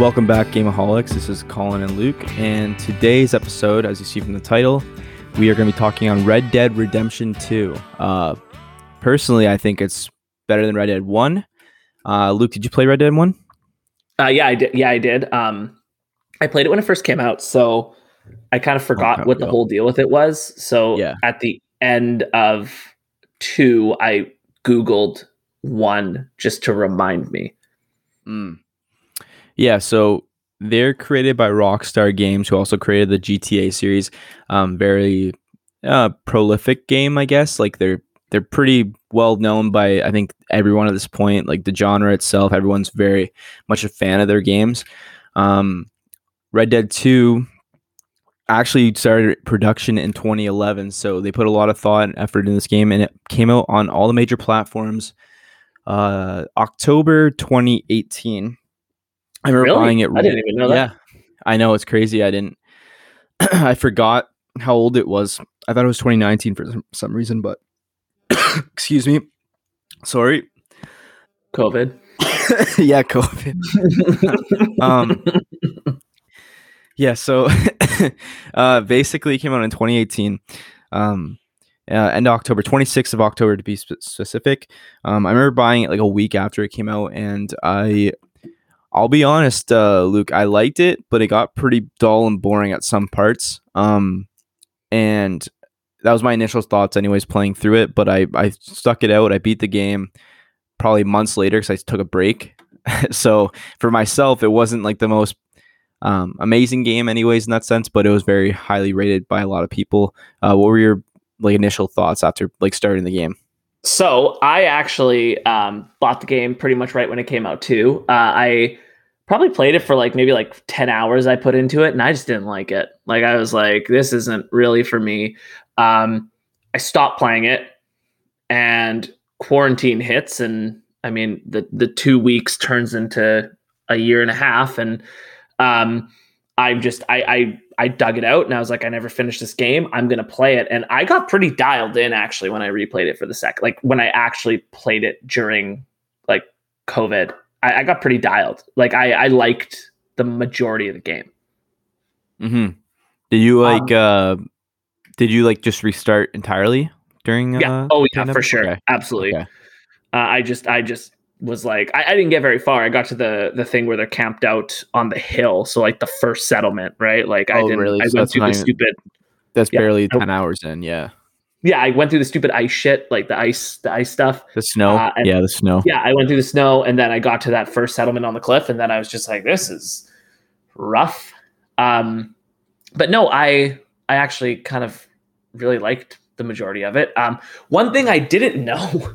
Welcome back, Gameaholics. This is Colin and Luke, and today's episode, as you see from the title, we are going to be talking on Red Dead Redemption 2. Uh, personally, I think it's better than Red Dead 1. Uh, Luke, did you play Red Dead 1? Uh, yeah, I did. Yeah, I did. Um, I played it when it first came out, so I kind of forgot what the whole deal with it was. So Yeah. at the end of two, I Googled one just to remind me. Yeah, so they're created by Rockstar Games, who also created the GTA series. Um, very uh, prolific game, I guess. Like they're they're pretty well known by I think everyone at this point. Like the genre itself, everyone's very much a fan of their games. Um, Red Dead Two actually started production in 2011, so they put a lot of thought and effort in this game, and it came out on all the major platforms. Uh, October 2018. I remember Really? buying it. I didn't even know that. Yeah, I know it's crazy. I didn't. I forgot how old it was. I thought it was 2019 for some, reason, but excuse me. Sorry. COVID. yeah, COVID. Um, yeah, so uh, basically, it came out in 2018. Um, uh, end of October, 26th of October to be sp- specific. Um, I remember buying it like a week after it came out, and I, I'll be honest, uh, Luke, I liked it, but it got pretty dull and boring at some parts. Um, and that was my initial thoughts, anyways, playing through it. But I, I stuck it out. I beat the game probably months later because I took a break. so for myself, it wasn't like the most um, amazing game, anyways, in that sense. But it was very highly rated by a lot of people. Uh, what were your like initial thoughts after like starting the game? So I actually um, bought the game pretty much right when it came out too. Uh, I probably played it for like maybe like 10 hours I put into it and I just didn't like it. Like I was like, this isn't really for me. Um, I stopped playing it and quarantine hits and I mean the the two weeks turns into a year and a half and um I'm just I I I dug it out and I was like I never finished this game I'm gonna play it and I got pretty dialed in actually when I replayed it for the sec like when I actually played it during like COVID I, I got pretty dialed like I I liked the majority of the game Mm-hmm. Did you Um, like? uh Did you like just restart entirely during? yeah Uh, oh yeah for sure Okay. absolutely Okay. uh, I just I just was like I, I didn't get very far. I got to the the thing where they're camped out on the hill, so like the first settlement, right? Like I Oh, didn't. really? I So went through the stupid. That's Yeah. barely ten hours in. Yeah. Yeah, I went through the stupid ice shit, like the ice the ice stuff. The snow. Uh, and- yeah, the snow. Yeah, I went through the snow, and then I got to that first settlement on the cliff, and then I was just like, this is rough. Um, but no, I I actually kind of really liked the majority of it. Um, one thing I didn't know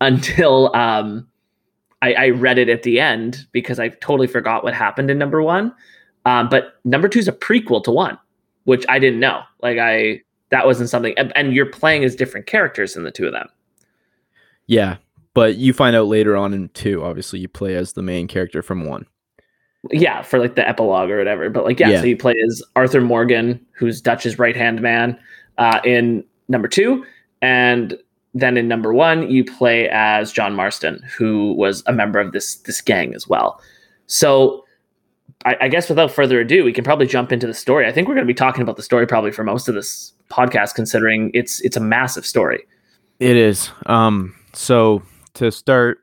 until um, I, I read it at the end because I totally forgot what happened in number one. Um, but number two is a prequel to one, which I didn't know. Like I that wasn't something, and, and you're playing as different characters in the two of them. Yeah, but you find out later on in two. Obviously, you play as the main character from one. yeah, for like the epilogue or whatever. But like, yeah, Yeah. so you play as Arthur Morgan, who's Dutch's right hand man, uh, in number two, and then in number one, you play as John Marston, who was a member of this this gang as well. So. I, I guess without further ado, we can probably jump into the story. I think we're going to be talking about the story probably for most of this podcast, considering it's it's a massive story. It is. Um. So to start,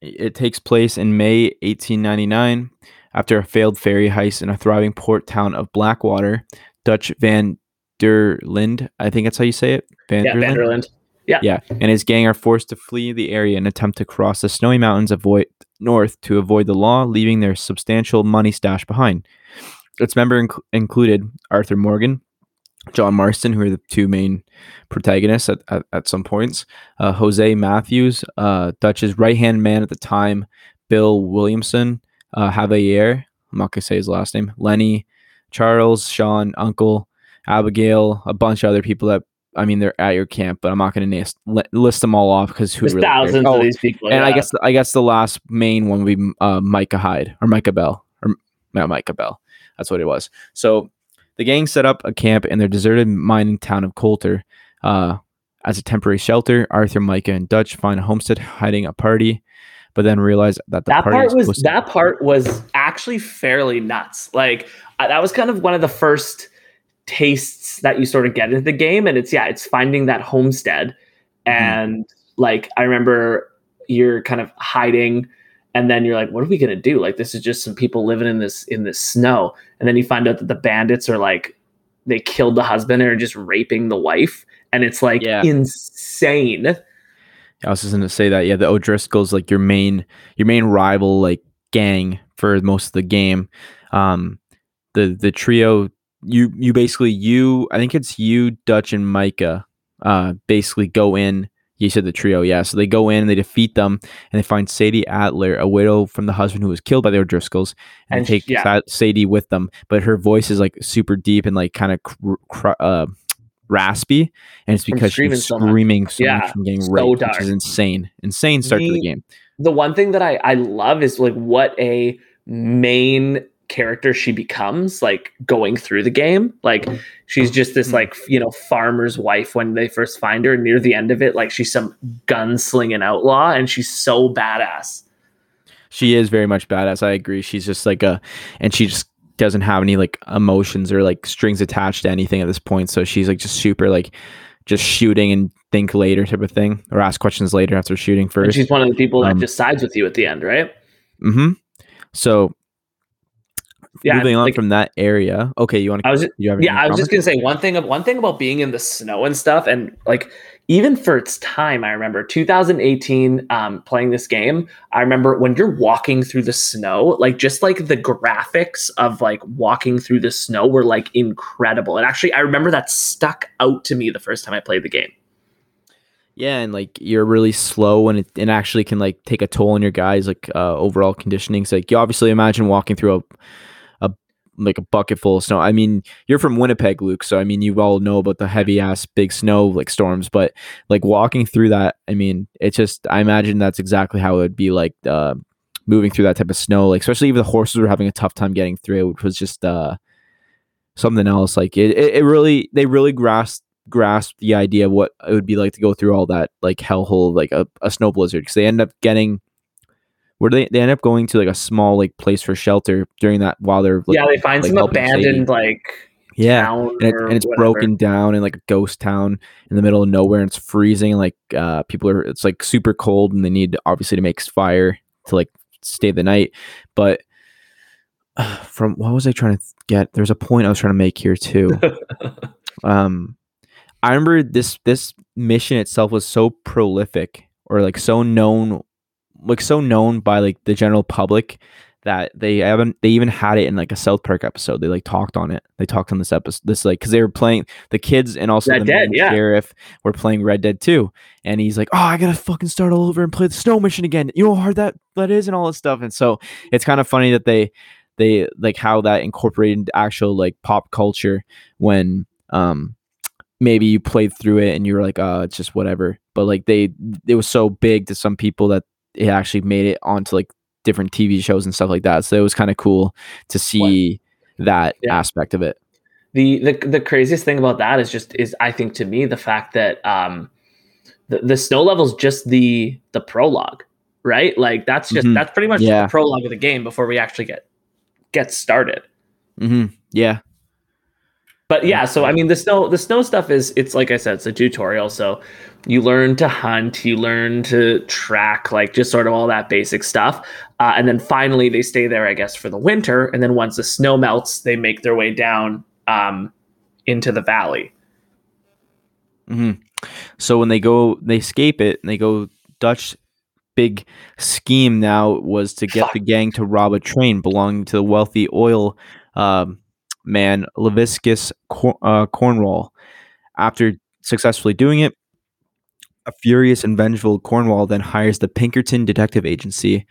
it takes place in May 1899 after a failed ferry heist in a thriving port town of Blackwater. Dutch Van der Linde, I think that's how you say it. Van Yeah, der Linde? Vanderland. Yeah, and his gang are forced to flee the area and attempt to cross the snowy mountains avoid north to avoid the law, leaving their substantial money stash behind. Its member inc- included Arthur Morgan, John Marston, who are the two main protagonists at, at, at some points, uh, Hosea Matthews, uh, Dutch's right hand man at the time, Bill Williamson, uh, Javier, I'm not going to say his last name, Lenny, Charles, Sean, Uncle, Abigail, a bunch of other people that I mean, they're at your camp, but I'm not going to list, list them all off because who There's really cares? thousands Oh, of these people. and I yeah. guess I guess the last main one would be uh, Micah Hyde or Micah Bell or not Micah Bell. That's what it was. So the gang set up a camp in their deserted mining town of Colter uh, as a temporary shelter. Arthur, Micah, and Dutch find a homestead hiding a party, but then realize that the that party part was supposed to- that part was actually fairly nuts. Like uh, that was kind of one of the first tastes that you sort of get into the game, and it's yeah, it's finding that homestead, Mm-hmm. and like I remember you're kind of hiding. And then you're like, what are we gonna do? Like, this is just some people living in this in this snow. And then you find out that the bandits are like, they killed the husband and are just raping the wife, and it's like Yeah. insane. I was just gonna say that. Yeah, the O'Driscolls like your main your main rival like gang for most of the game. Um, the the trio you you basically you I think it's you Dutch and Micah. Uh, basically go in. You said the trio, yeah. So they go in, and they defeat them, and they find Sadie Adler, a widow from the husband who was killed by the O'Driscolls, and, And take yeah. Sa- Sadie with them. But her voice is like super deep and like kind of cr- cr- uh, raspy, and it's because she's screaming so Yeah, much from getting so raped, dark. which is insane. Insane start to the game. the one thing that I, I love is like what a main character she becomes like going through the game like she's just this Mhm. like you know farmer's wife when they first find her near the end of it like she's some gunslinging outlaw and she's so badass She is very much badass. I agree. She's just like a, and she just doesn't have any like emotions or like strings attached to anything at this point. So she's like just super like just shooting and think later type of thing, or ask questions later after shooting and first. she's one of the people that Um, just sides with you at the end right Mm-hmm. So Yeah, moving on like- from that area. Okay, you want to? I was have yeah i was just gonna say one thing one thing about being in the snow and stuff and like even for its time i remember 2018 um, playing this game i remember when you're walking through the snow like just like the graphics of like walking through the snow were like incredible and actually i remember that stuck out to me the first time i played the game Yeah, and like you're really slow, and it and actually can like take a toll on your guys like uh, overall conditioning. So like you obviously imagine walking through a like a bucket full of snow. I mean, you're from Winnipeg, Luke, so I mean you all know about the heavy ass big snow like storms, but like walking through that, I mean, it's just I imagine that's exactly how it would be like uh, moving through that type of snow. Like especially if the horses were having a tough time getting through, which was just uh something else. Like it, it, it really they really grasped grasp the idea of what it would be like to go through all that like hellhole like a, a snow blizzard because they end up getting where they they end up going to like a small like place for shelter during that while they're like, yeah they find like, some abandoned like yeah town and, it, and it's whatever. broken down in like a ghost town in the middle of nowhere and it's freezing and like uh people are it's like super cold and they need obviously to make fire to like stay the night. But uh, from what was i trying to get? There's a point i was trying to make here too. Um i remember this this mission itself was so prolific or like so known like so known by like the general public that they haven't they even had it in like a south park episode. They like talked on it. They talked on this episode this like because they were playing the kids and also Red the Dead, yeah. sheriff were playing red dead 2 and he's like oh i gotta fucking start all over and play the snow mission again. You know how hard that that is? and all this stuff. And so it's kind of funny that they they like how that incorporated actual like pop culture when um maybe you played through it and you were like uh it's just whatever. But like they it was so big to some people that it actually made it onto like different tv shows and stuff like that so it was kind of cool to see that Yeah. aspect of it the, the the craziest thing about that is just is I think to me the fact that um the, the snow level's just the the prologue, right? Like that's just Mhm. that's pretty much Yeah. the prologue of the game before we actually get get started. Mm-hmm. yeah But yeah, so I mean the snow the snow stuff is it's like I said, it's a tutorial. So you learn to hunt, you learn to track, like just sort of all that basic stuff. Uh, and then finally they stay there, I guess, for the winter. And then once the snow melts, they make their way down um, into the valley. hmm So when they go, they escape it, and they go. Dutch big scheme now was to get Fuck. the gang to rob a train belonging to the wealthy oil um, man Leviticus Cor- uh, Cornwall. After successfully doing it, a furious and vengeful Cornwall then hires the Pinkerton Detective Agency,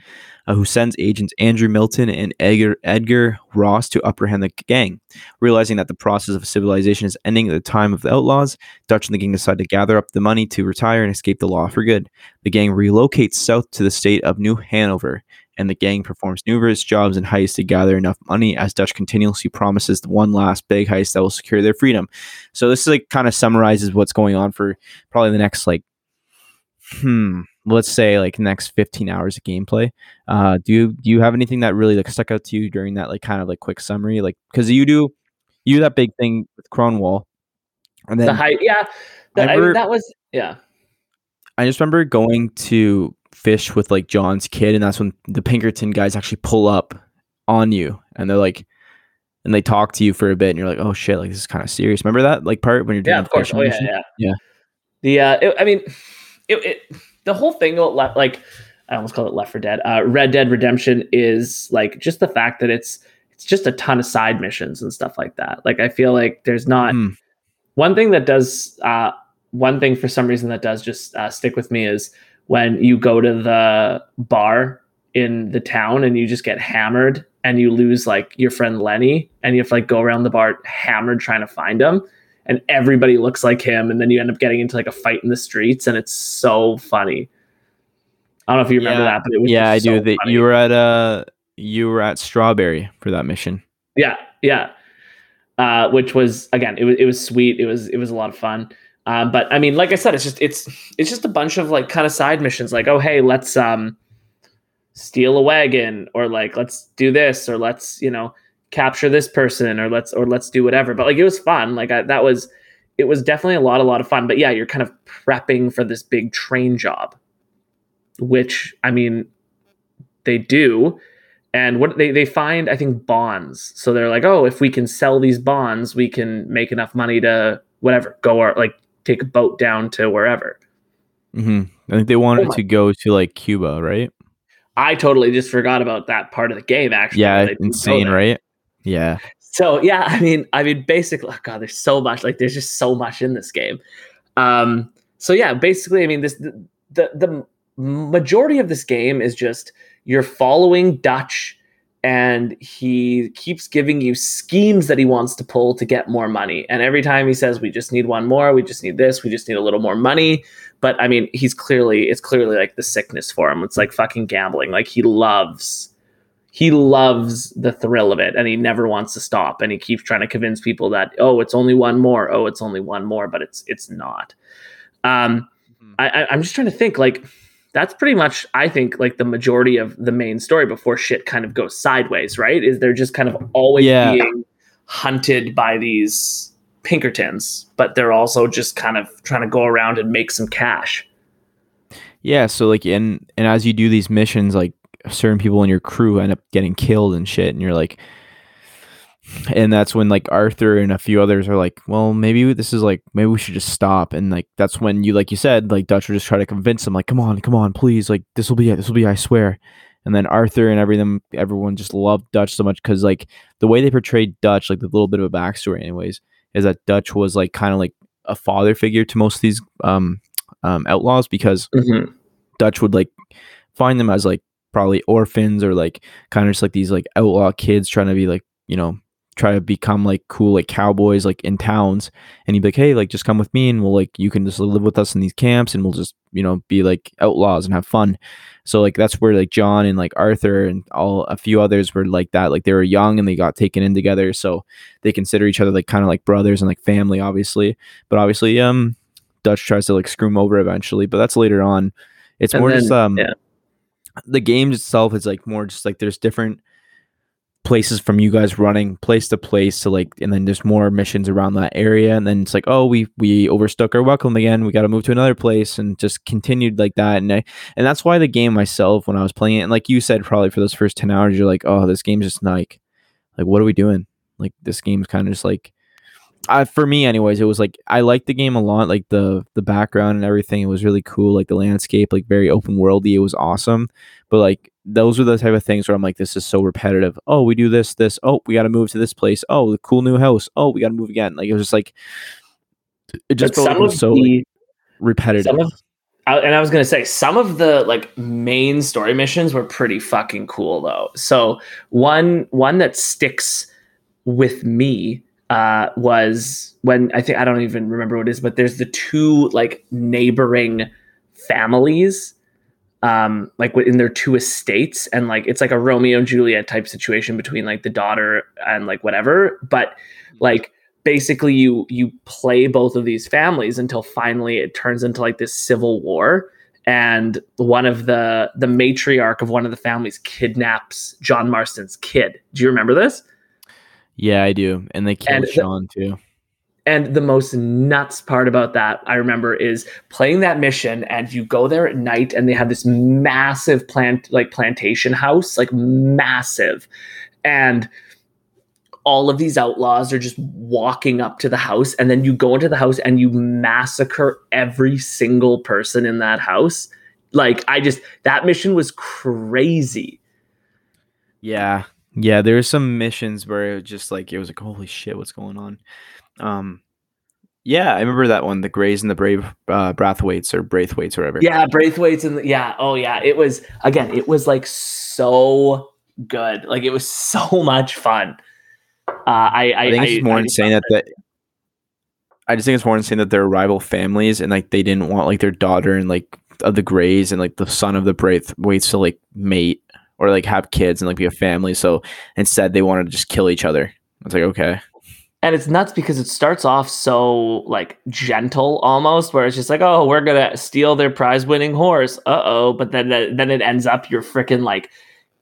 uh, who sends agents Andrew Milton and Edgar, Edgar Ross to apprehend the gang. Realizing that the process of civilization is ending at the time of the outlaws, Dutch and the gang decide to gather up the money to retire and escape the law for good. The gang relocates south to the state of New Hanover, and the gang performs numerous jobs and heists to gather enough money as Dutch continuously promises the one last big heist that will secure their freedom. So this like kind of summarizes what's going on for probably the next like hmm let's say like next 15 hours of gameplay uh do you do you have anything that really like stuck out to you during that like kind of like quick summary like because you do you do that big thing with Cornwall and then the height, yeah. The- I mean, remember- that was yeah. I just remember going to fish with like John's kid, and that's when the Pinkerton guys actually pull up on you, and they're like, and they talk to you for a bit, and you're like, oh shit, like this is kind of serious. Remember that like part when you're doing Yeah, the of course. Oh yeah, yeah. Yeah. The uh, it, I mean, it, it the whole thing like I almost call it Left for Dead. Uh, Red Dead Redemption is like just the fact that it's it's just a ton of side missions and stuff like that. Like I feel like there's not Mm. one thing that does uh, one thing for some reason that does just uh, stick with me is when you go to the bar in the town and you just get hammered and you lose like your friend Lenny and you have to like go around the bar hammered trying to find him and everybody looks like him and then you end up getting into like a fight in the streets and it's so funny. I don't know if you remember Yeah. that, but it was Yeah, I just do. so That you were at uh you were at Strawberry for that mission. Yeah, yeah. Uh, which was again, it was it was sweet. It was it was a lot of fun. Uh, but I mean, like I said, it's just it's it's just a bunch of like kind of side missions. Like, oh hey, let's um steal a wagon, or like let's do this, or let's you know capture this person, or let's or let's do whatever. But like it was fun. Like I, that was it was definitely a lot a lot of fun. But yeah, you're kind of prepping for this big train job, which I mean they do and what they, they find i think bonds so they're like oh if we can sell these bonds we can make enough money to whatever go or like take a boat down to wherever hmm I think they wanted Oh to go to like Cuba, right? i totally just forgot about that part of the game actually Yeah, that they didn't go insane, right? Yeah. so yeah i mean i mean basically oh god there's so much like there's just so much in this game um so yeah basically i mean this the the, the majority of this game is just you're following dutch and he keeps giving you schemes that he wants to pull to get more money. And every time he says we just need one more we just need this we just need a little more money but i mean he's clearly it's clearly like the sickness for him. It's like fucking gambling. Like he loves he loves the thrill of it and he never wants to stop and he keeps trying to convince people that oh it's only one more oh it's only one more but it's it's not. Um I, I i'm just trying to think like that's pretty much i think like the majority of the main story before shit kind of goes sideways right is they're just kind of always Yeah. being hunted by these pinkertons but they're also just kind of trying to go around and make some cash Yeah, so like and and as you do these missions, like certain people in your crew end up getting killed and shit, and you're like, and that's when like Arthur and a few others are like, well, maybe this is like maybe we should just stop, and like that's when you like you said, like Dutch would just try to convince them, like, come on, come on, please, like this will be it, this will be, I swear. And then Arthur and everything, everyone just loved Dutch so much because like the way they portrayed Dutch, like the little bit of a backstory, anyways, is that Dutch was like kind of like a father figure to most of these um, um, outlaws because Dutch would like find them as like probably orphans or like kind of just like these like outlaw kids trying to be like you know try to become like cool like cowboys like in towns and he'd be like hey like just come with me and we'll like you can just live with us in these camps and we'll just you know be like outlaws and have fun. So like that's where like john and like arthur and all a few others were like that like they were young and they got taken in together so they consider each other like kind of like brothers and like family obviously. But obviously um dutch tries to like screw him over eventually but that's later on. It's And more then- just um yeah. the game itself is like more just like there's different places from you guys running place to place to like and then there's more missions around that area and then it's like oh we we overstuck our welcome again we got to move to another place and just continued like that and I, and that's why the game myself when I was playing it and like you said probably for those first 10 hours you're like oh this game's just like like what are we doing? Like this game's kind of just like I, for me anyways it was like i liked the game a lot like the the background and everything it was really cool like the landscape like very open worldy it was awesome but like those are the type of things where i'm like this is so repetitive. Oh we do this this. Oh we got to move to this place. Oh the cool new house. Oh we got to move again. Like it was just like it just But felt like so like, repetitive. of and I was gonna say some of the like main story missions were pretty fucking cool though. So one one that sticks with me uh, was when I think I don't even remember what it is, but there's the two like neighboring families, um, like in their two estates, and like it's like a Romeo and Juliet type situation between like the daughter and like whatever, but like basically you you play both of these families until finally it turns into like this civil war and one of the the matriarch of one of the families kidnaps John Marston's kid. Do you remember this? Yeah, I do. And they killed And- Sean too. And the most nuts part about that, I remember, is playing that mission, and you go there at night, and they have this massive plant, like plantation house, like massive, and all of these outlaws are just walking up to the house, and then you go into the house and you massacre every single person in that house. Like, I just that mission was crazy. Yeah. Yeah, there were some missions where it was just like it was like, holy shit, what's going on? Um yeah, I remember that one, the Grays and the Brave uh Brathwaites or Braithwaites or whatever. Yeah, Braithwaite's and yeah, oh yeah, it was again, it was like so good. Like it was so much fun. Uh, I, I I think it's more I- insane that that I just think it's more insane that they're rival families and like they didn't want like their daughter and like of the Grays and like the son of the Braithwaites to like mate or like have kids and like be a family. So instead they wanted to just kill each other. I was like, okay. And it's nuts because it starts off so like gentle almost, where it's just like, oh, we're gonna steal their prize-winning horse. Uh oh, but then then it ends up you're freaking like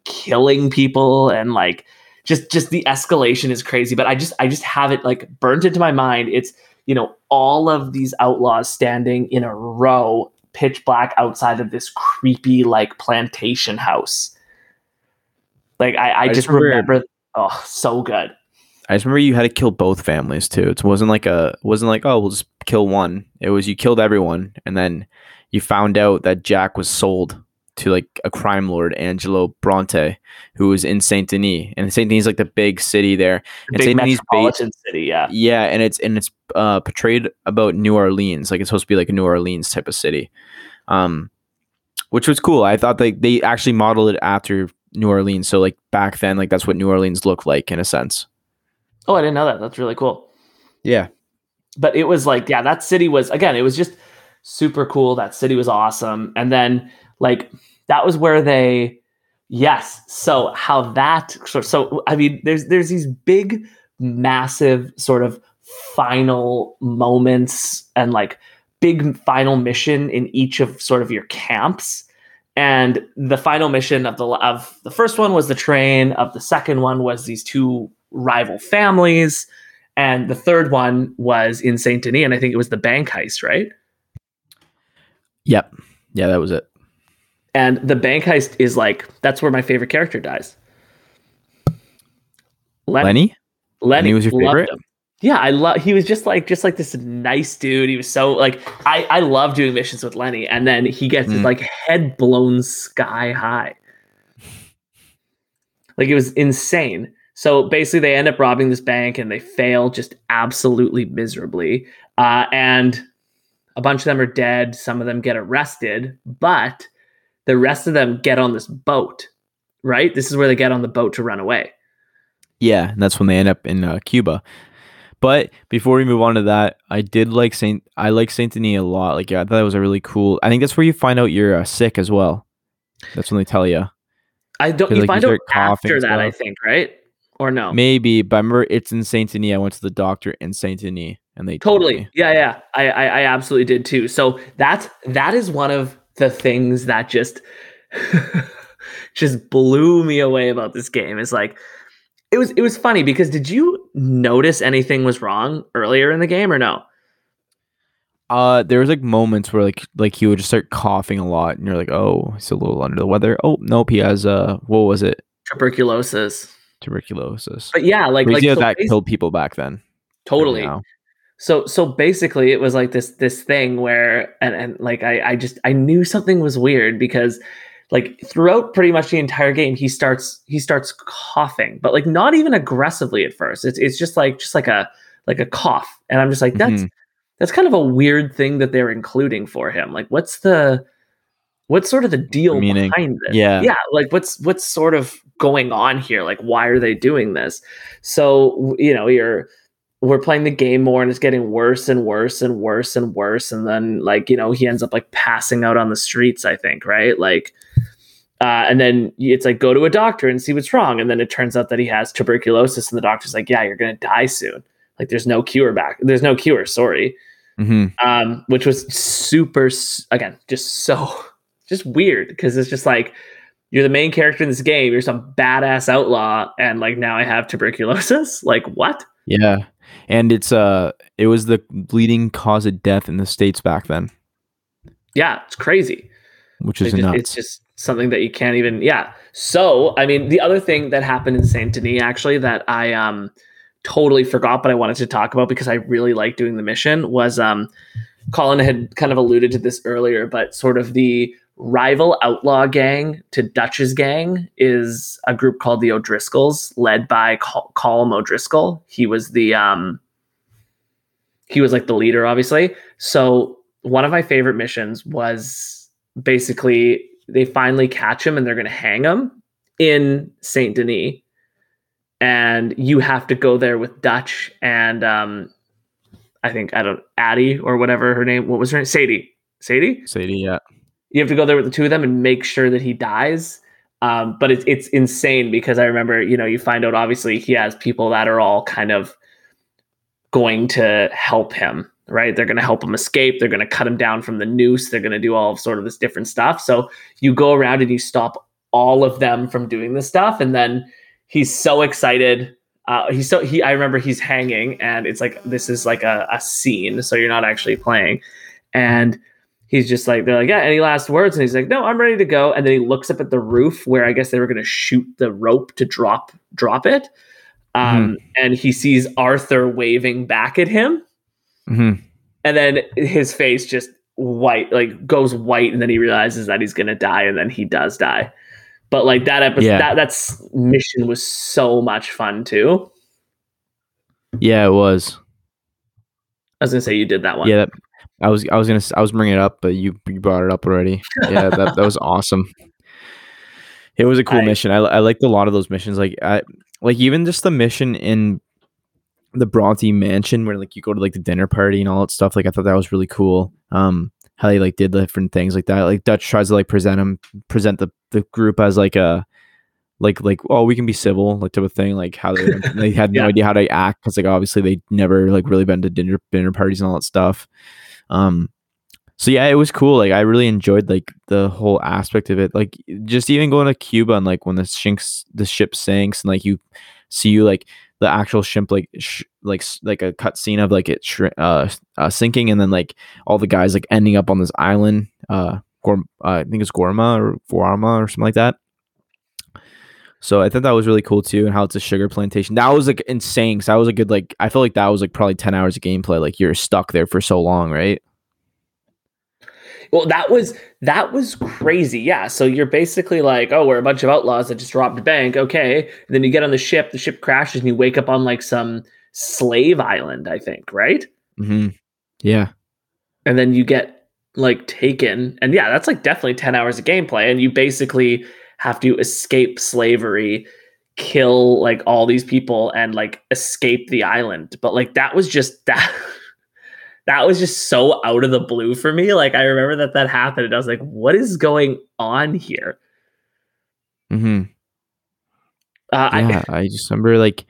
killing people and like just just the escalation is crazy. But I just I just have it like burnt into my mind. It's you know all of these outlaws standing in a row, pitch black outside of this creepy like plantation house. Like I, I, I just remember, oh, so good. I just remember you had to kill both families too. It wasn't like a it wasn't like oh we'll just kill one. It was you killed everyone, and then you found out that Jack was sold to like a crime lord, Angelo Bronte, who was in Saint Denis, and Saint Denis is like the big city there. And Big Saint Denis based, metropolitan city, yeah. yeah, and it's and it's uh, portrayed about New Orleans, like it's supposed to be like a New Orleans type of city, um, which was cool. I thought they they actually modeled it after New Orleans, so like back then, like that's what New Orleans looked like in a sense. Oh, I didn't know that. That's really cool. Yeah. But it was like, yeah, that city was again, it was just super cool. That city was awesome. And then like that was where they yes. So how that so, so I mean there's there's these big massive sort of final moments and like big final mission in each of sort of your camps. And the final mission of the of the first one was the train. Of the second one was these two rival families, and the third one was in Saint Denis, and I think it was the bank heist, right? Yep. Yeah, that was it. And the bank heist is like that's where my favorite character dies. Len- Lenny? Lenny Lenny was your favorite? him. Yeah, I love. He was just like just like this nice dude. He was so like I I love doing missions with Lenny, and then he gets his Mm. like head blown sky high. Like it was insane. So basically, they end up robbing this bank, and they fail just absolutely miserably. Uh, and a bunch of them are dead. Some of them get arrested, but the rest of them get on this boat. Right. This is where they get on the boat to run away. Yeah, and that's when they end up in uh, Cuba. But before we move on to that, I did like Saint. I like Saint Denis a lot. Like, yeah, I thought that was a really cool. I think that's where you find out you're uh, sick as well. That's when they tell you. I don't. You like, you find out start coughing after that, I think, right? Or no? Maybe, but I remember it's in Saint Denis. I went to the doctor in Saint Denis, and they totally. Yeah, yeah. I, I, I absolutely did too. So that's that is one of the things that just just blew me away about this game. Is like it was it was funny because did you notice anything was wrong earlier in the game or no? Uh, there was like moments where like like he would just start coughing a lot, and you're like, oh, he's a little under the weather. Oh, nope, he has uh, what was it? Tuberculosis. Tuberculosis. But yeah, like like so that killed people back then. totally. So so basically it was like this this thing where and, and like I, I just I knew something was weird because like throughout pretty much the entire game he starts he starts coughing but like not even aggressively at first it's it's just like just like a like a cough and I'm just like that's Mhm. that's kind of a weird thing that they're including for him like what's the what's sort of the deal Meaning. behind this Yeah. yeah like what's what's sort of going on here? Like why are they doing this? So you know you're we're playing the game more and it's getting worse and worse and worse and worse. And then like you know he ends up like passing out on the streets i think right? Like uh, and then it's like go to a doctor and see what's wrong. And then it turns out that he has tuberculosis and the doctor's like yeah you're gonna die soon. Like there's no cure back there's no cure sorry. Mhm. um, which was super again just so just weird. Because it's just like you're the main character in this game you're some badass outlaw and like now i have tuberculosis? Like what? Yeah. And it's uh it was the leading cause of death in the states back then, yeah it's crazy. Which is It's just, nuts. it's just something that you can't even yeah. So i mean the other thing that happened in saint denis actually that i um totally forgot but i wanted to talk about because i really like doing the mission was um colin had kind of alluded to this earlier but sort of the rival outlaw gang to dutch's gang is a group called the o'driscolls led by Col- colm o'driscoll he was the um he was like the leader obviously so one of my favorite missions was basically they finally catch him and they're going to hang him in Saint Denis, and you have to go there with Dutch and um, I think I don't Addie or whatever her name. What was her name? Sadie. Sadie. Sadie, yeah. You have to go there with the two of them and make sure that he dies. Um, but it's it's insane because I remember you know you find out obviously he has people that are all kind of going to help him right? They're going to help him escape. They're going to cut him down from the noose. They're going to do all of sort of this different stuff. So you go around and you stop all of them from doing this stuff. And then he's so excited. Uh, he's so he i remember he's hanging and it's like this is like a, a scene. So you're not actually playing. And he's just like they're like yeah any last words? And he's like no i'm ready to go. And then he looks up at the roof where i guess they were going to shoot the rope to drop drop it. Um, and he sees arthur waving back at him. Hmm and then his face just white like goes white and then he realizes that he's gonna die and then he does die. But like that episode Yeah. that that's mission was so much fun too. Yeah, it was. i was gonna say you did that one. Yeah, that, I was I was gonna I was bringing it up, but you you brought it up already. Yeah, that that was awesome. It was a cool I- mission. I I liked a lot of those missions. Like I like even just the mission in the Bronte Mansion where like you go to like the dinner party and all that stuff. Like I thought that was really cool. Um, how they like did different things like that. Like Dutch tries to like present him present the the group as like a like like oh we can be civil like type of thing like how they they had no Yeah. idea how to act because like obviously they never like really been to dinner dinner parties and all that stuff um so yeah it was cool like i really enjoyed like the whole aspect of it like just even going to cuba and like when the shinks the ship sinks and like you see you like the actual ship like sh- like like a cut scene of like it sh- uh, uh sinking and then like all the guys like ending up on this island uh, Gorm- uh i think it's gorma or forama or something like that so I thought that was really cool too, and how it's a sugar plantation. That was like insane. Cause that was a good like I feel like that was like probably ten hours of gameplay. Like you're stuck there for so long, right? well that was that was crazy yeah so you're basically like oh we're a bunch of outlaws that just robbed a bank okay and then you get on the ship the ship crashes and you wake up on like some slave island i think right Mm-hmm. Yeah, and then you get like taken and yeah that's like definitely 10 hours of gameplay and you basically have to escape slavery kill like all these people and like escape the island but like that was just that that was just so out of the blue for me like i remember that that happened and i was like what is going on here mm-hmm. uh, yeah. I, just remember like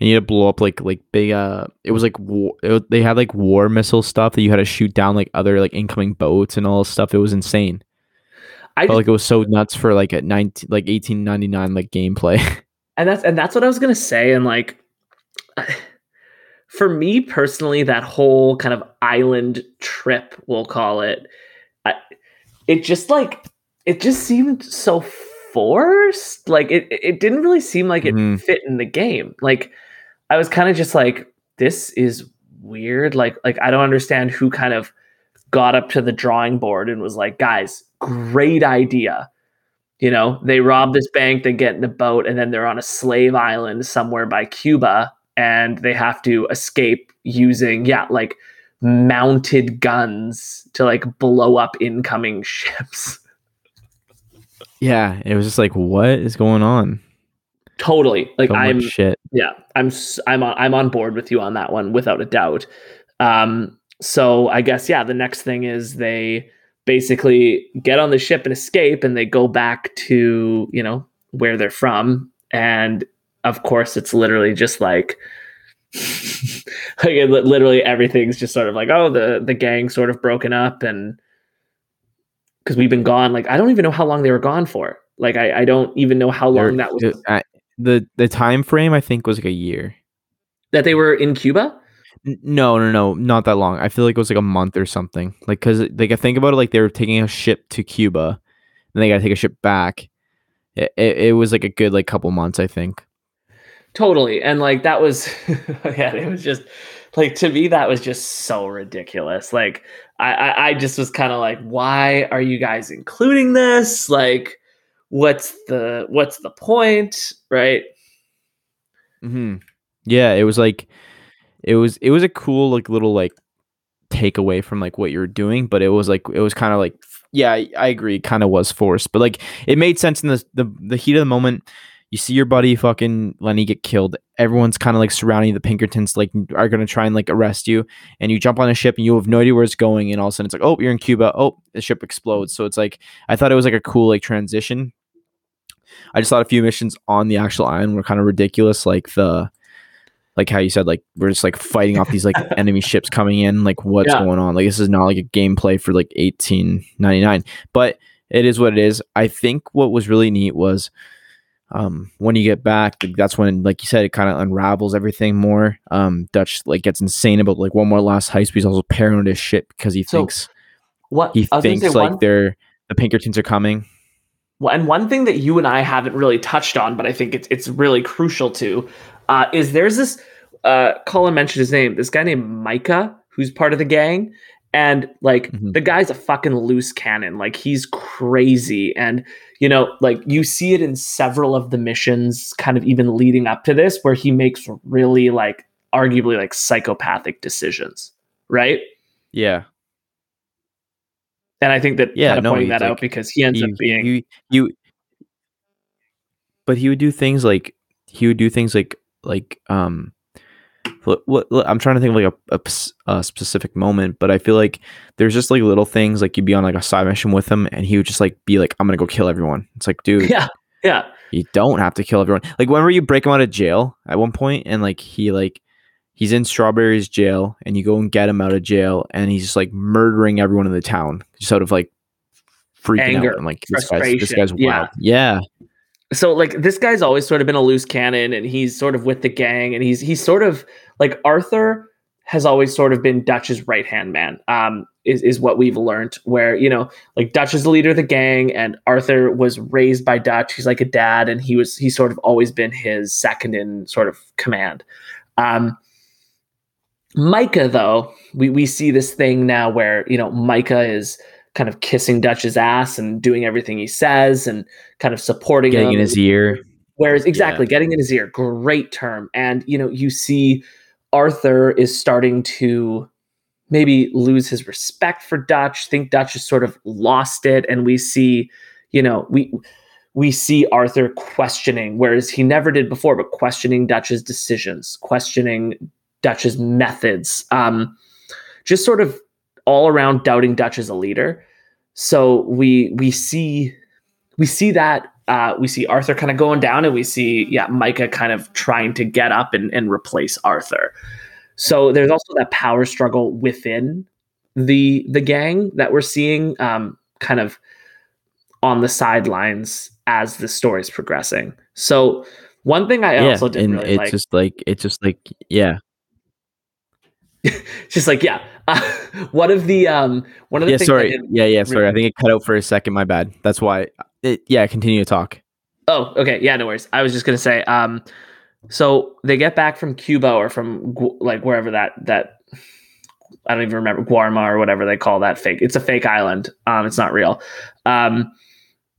and you had to blow up like like big uh it was like war, it, they had like war missile stuff that you had to shoot down like other like incoming boats and all this stuff. It was insane. I, just, like it was so nuts for like at 19 like 1899 like gameplay. and that's and that's what I was gonna say. And like, for me personally, that whole kind of island trip, we'll call it, I, it just like it just seemed so forced. Like it it didn't really seem like it Mhm. fit in the game. Like I was kind of just like, this is weird. Like like I don't understand who kind of got up to the drawing board and was like, guys, great idea. You know, they rob this bank, they get in a boat, and then they're on a slave island somewhere by Cuba, and they have to escape using, yeah, like mounted guns to like blow up incoming ships. yeah, it was just like what is going on? totally. Like So I'm shit. yeah, I'm I'm on I'm on board with you on that one without a doubt. Um so I guess yeah, the next thing is they basically get on the ship and escape and they go back to, you know, where they're from. And of course it's literally just like like it, literally everything's just sort of like oh the the gang sort of broken up and because we've been gone like i don't even know how long they were gone for. Like i, I don't even know how long There- that was I- the the time frame I think was like a year. that they were in cuba N- No, no, no, not that long. I feel like it was like a month or something. Like, cause like I think about it, like they were taking a ship to Cuba, and they got to take a ship back. It, it, it was like a good like couple months, I think. totally and like that was yeah it was just like to me that was just so ridiculous like i i, I just was kind of like why are you guys including this like what's the what's the point right hmm Yeah, it was like it was it was a cool like little like takeaway from like what you were doing, but it was like it was kind of like yeah, I, I agree, kind of was forced, but like it made sense in the the the heat of the moment. You see your buddy fucking Lenny get killed. Everyone's kind of like surrounding the Pinkertons, like are gonna try and like arrest you. And you jump on a ship and you have no idea where it's going. And all of a sudden it's like, oh, you're in Cuba. Oh, the ship explodes. So it's like I thought it was like a cool like transition. I just thought a few missions on the actual island were kind of ridiculous, like the like how you said like we're just like fighting off these like enemy ships coming in like what's Yeah. going on like this is not like a gameplay for like 1899 but it is what it is i think what was really neat was um when you get back like, that's when like you said it kind of unravels everything more um dutch like gets insane about like one more last heist he's also paranoid as shit because he So, thinks what he I was gonna thinks like one- they're the pinkertons are coming Well, and one thing that you and I haven't really touched on, but I think it's it's really crucial to, uh, is there's this. Uh, Colin mentioned his name. This guy named Micah, who's part of the gang, and like Mhm. the guy's a fucking loose cannon. Like he's crazy, and you know, like you see it in several of the missions, kind of even leading up to this, where he makes really like arguably like psychopathic decisions, right? yeah And I think that Yeah, kind of no, pointing that out because he ends you, up being you you but he would do things like he would do things like like um I'm trying to think of like a specific moment, but I feel like there's just like little things like you'd be on like a side mission with him, and he would just like be like, "I'm gonna go kill everyone." It's like, dude, yeah, yeah. you don't have to kill everyone. Like whenever you break him out of jail at one point, and like he like he's in Strawberry's jail, and you go and get him out of jail, and he's just like murdering everyone in the town, just out of like freaking Anger, out. I'm like, this guy's this guy's yeah. wild. Yeah, so like this guy's always sort of been a loose cannon and he's sort of with the gang and he's he's sort of like Arthur has always sort of been Dutch's right hand man. Um, is is what we've learned. Where you know, like Dutch is the leader of the gang, and Arthur was raised by Dutch. He's like a dad, and he was he's sort of always been his second in sort of command. Um, Micah, though, we we see this thing now where you know Micah is kind of kissing Dutch's ass and doing everything he says and kind of supporting getting him. in his ear. Whereas exactly getting in his ear, great term. And you know, you see Arthur is starting to maybe lose his respect for Dutch, think Dutch has sort of lost it, and we see, you know, we we see Arthur questioning, whereas he never did before, but questioning Dutch's decisions, questioning Dutch's methods, um, just sort of all around doubting Dutch as a leader. So we we see we see that uh, we see Arthur kind of going down, and we see yeah Micah kind of trying to get up and, and replace Arthur. So there's also that power struggle within the the gang that we're seeing, um, kind of on the sidelines as the story's progressing. So one thing I yeah, also didn't and really it's like, just like it's just like yeah, just like yeah, uh, one of the um one of the yeah. Sorry, yeah, yeah. Sorry, I think it cut out for a second. My bad. That's why. It, yeah, continue to talk. Oh, okay. Yeah, no worries. I was just gonna say, um, so they get back from Cuba or from like wherever that that I don't even remember Guarma or whatever they call that fake. It's a fake island. Um, it's not real. Um,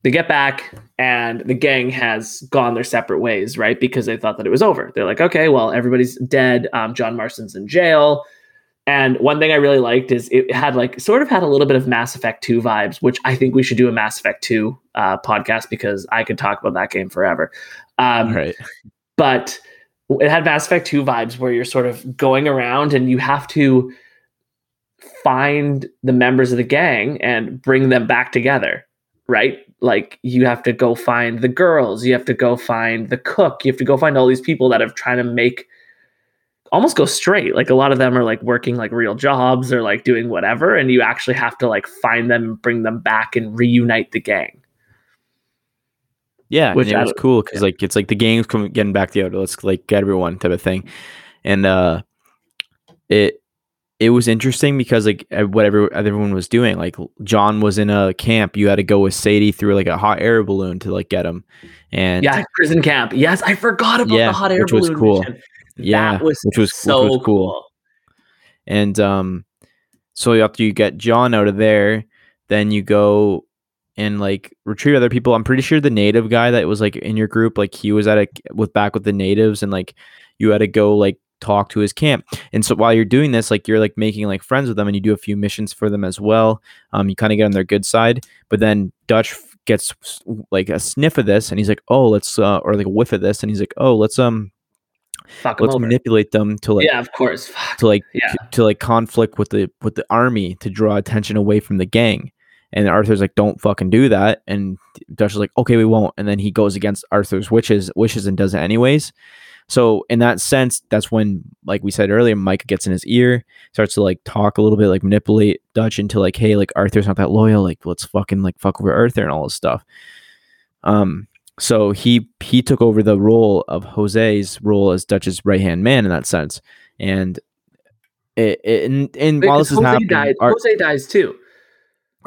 they get back and the gang has gone their separate ways, right? Because they thought that it was over. They're like, okay, well, everybody's dead. Um, John Marston's in jail. And one thing I really liked is it had like sort of had a little bit of Mass Effect 2 vibes, which I think we should do a Mass Effect 2 uh, podcast because I could talk about that game forever. Um, right. but it had Mass Effect 2 vibes where you're sort of going around and you have to find the members of the gang and bring them back together, right? Like you have to go find the girls, you have to go find the cook, you have to go find all these people that have trying to make almost go straight. Like a lot of them are like working like real jobs or like doing whatever, and you actually have to like find them and bring them back and reunite the gang. Yeah, Which and it I was cool because like it's like the gang's coming getting back together. Let's like get everyone type of thing, and uh, it it was interesting because like whatever everyone was doing, like John was in a camp. You had to go with Sadie through like a hot air balloon to like get him, and Yeah, prison camp. Yes, I forgot about Yeah, the hot air which was cool. mission. Yeah, that was, which was so which was cool. And um, so after you get John out of there, then you go and like retrieve other people. I'm pretty sure the native guy that was like in your group, like he was at a with back with the natives, and like you had to go like talk to his camp. And so while you're doing this, like you're like making like friends with them, and you do a few missions for them as well. Um, you kind of get on their good side, but then Dutch gets like a sniff of this, and he's like, "Oh, let's," uh, or like a whiff of this, and he's like, "Oh, let's um, Fuck let's over. manipulate them to like." yeah, of course. Fuck. to like Yeah. to, to like conflict with the with the army to draw attention away from the gang. And Arthur's like, "Don't fucking do that." And Dutch is like, "Okay, we won't." And then he goes against Arthur's wishes, wishes, and does it anyways. So in that sense, that's when, like we said earlier, Mike gets in his ear, starts to like talk a little bit, like manipulate Dutch into like, "Hey, like Arthur's not that loyal. Like, let's fucking like fuck over Arthur and all this stuff." Um. So he he took over the role of Hosea's role as Dutch's right hand man in that sense, and it, it and, and while this is Hosea happening, died. Hosea dies too.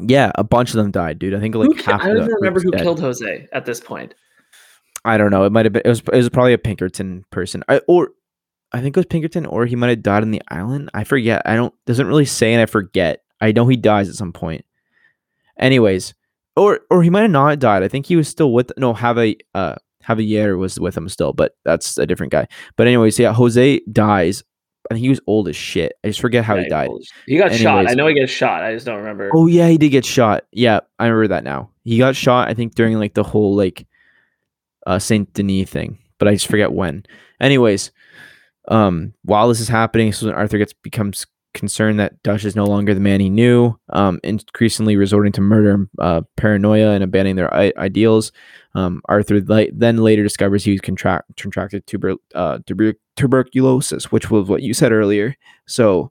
yeah, a bunch of them died, dude. I think like Who half. I don't even remember who dead. killed Hosea at this point. I don't know. It might have been. It was. It was probably a Pinkerton person, I, or I think it was Pinkerton, or he might have died on the island. I forget. I don't. Doesn't really say, and I forget. I know he dies at some point. Anyways, or or he might have not died. I think he was still with. No, have a uh Javier was with him still, but that's a different guy. But anyways, yeah, Hosea dies. I think he was old as shit. I just forget how Yeah, he died. He got shot. I know he gets shot. I just don't remember. Oh yeah, he did get shot. Yeah, I remember that now. He got shot, I think, during like the whole like uh Saint Denis thing, but I just forget when. Anyways, um, while this is happening, so when Arthur gets becomes concerned that Dutch is no longer the man he knew, um, increasingly resorting to murder, uh, paranoia, and abandoning their I- ideals. Um, Arthur li- then later discovers he was contract- contracted tuber- uh, tuber- tuberculosis, which was what you said earlier. So,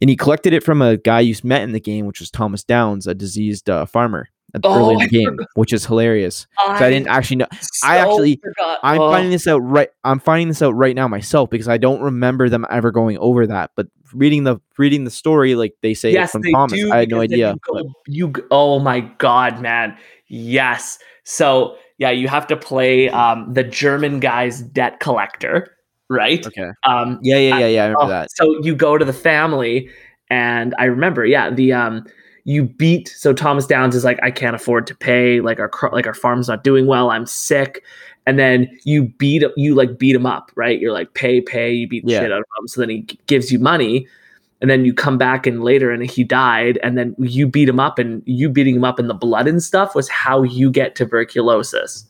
and he collected it from a guy you met in the game, which was Thomas Downes, a diseased uh, farmer at the early Oh, in the I game, which is hilarious. I, So I didn't actually know. I actually- forgot. I'm Oh, finding this out right. I'm finding this out right now myself because I don't remember them ever going over that. But reading the reading the story, like they say yes, from Thomas, do, I had no idea. You, go, you oh my god, man! Yes. So yeah, you have to play um, the German guy's debt collector, right? okay. Um, Yeah, yeah, yeah, yeah. I remember Oh, that. So you go to the family, and I remember, yeah, the um, you beat. So Thomas Downes is like, I can't afford to pay. Like our like our farm's not doing well. I'm sick. And then you beat him. You like beat him up, right? You're like, pay, pay. You beat the Yeah. shit out of him. So then he gives you money. And then you come back and later and he died. And then you beat him up, and you beating him up in the blood and stuff was how you get tuberculosis.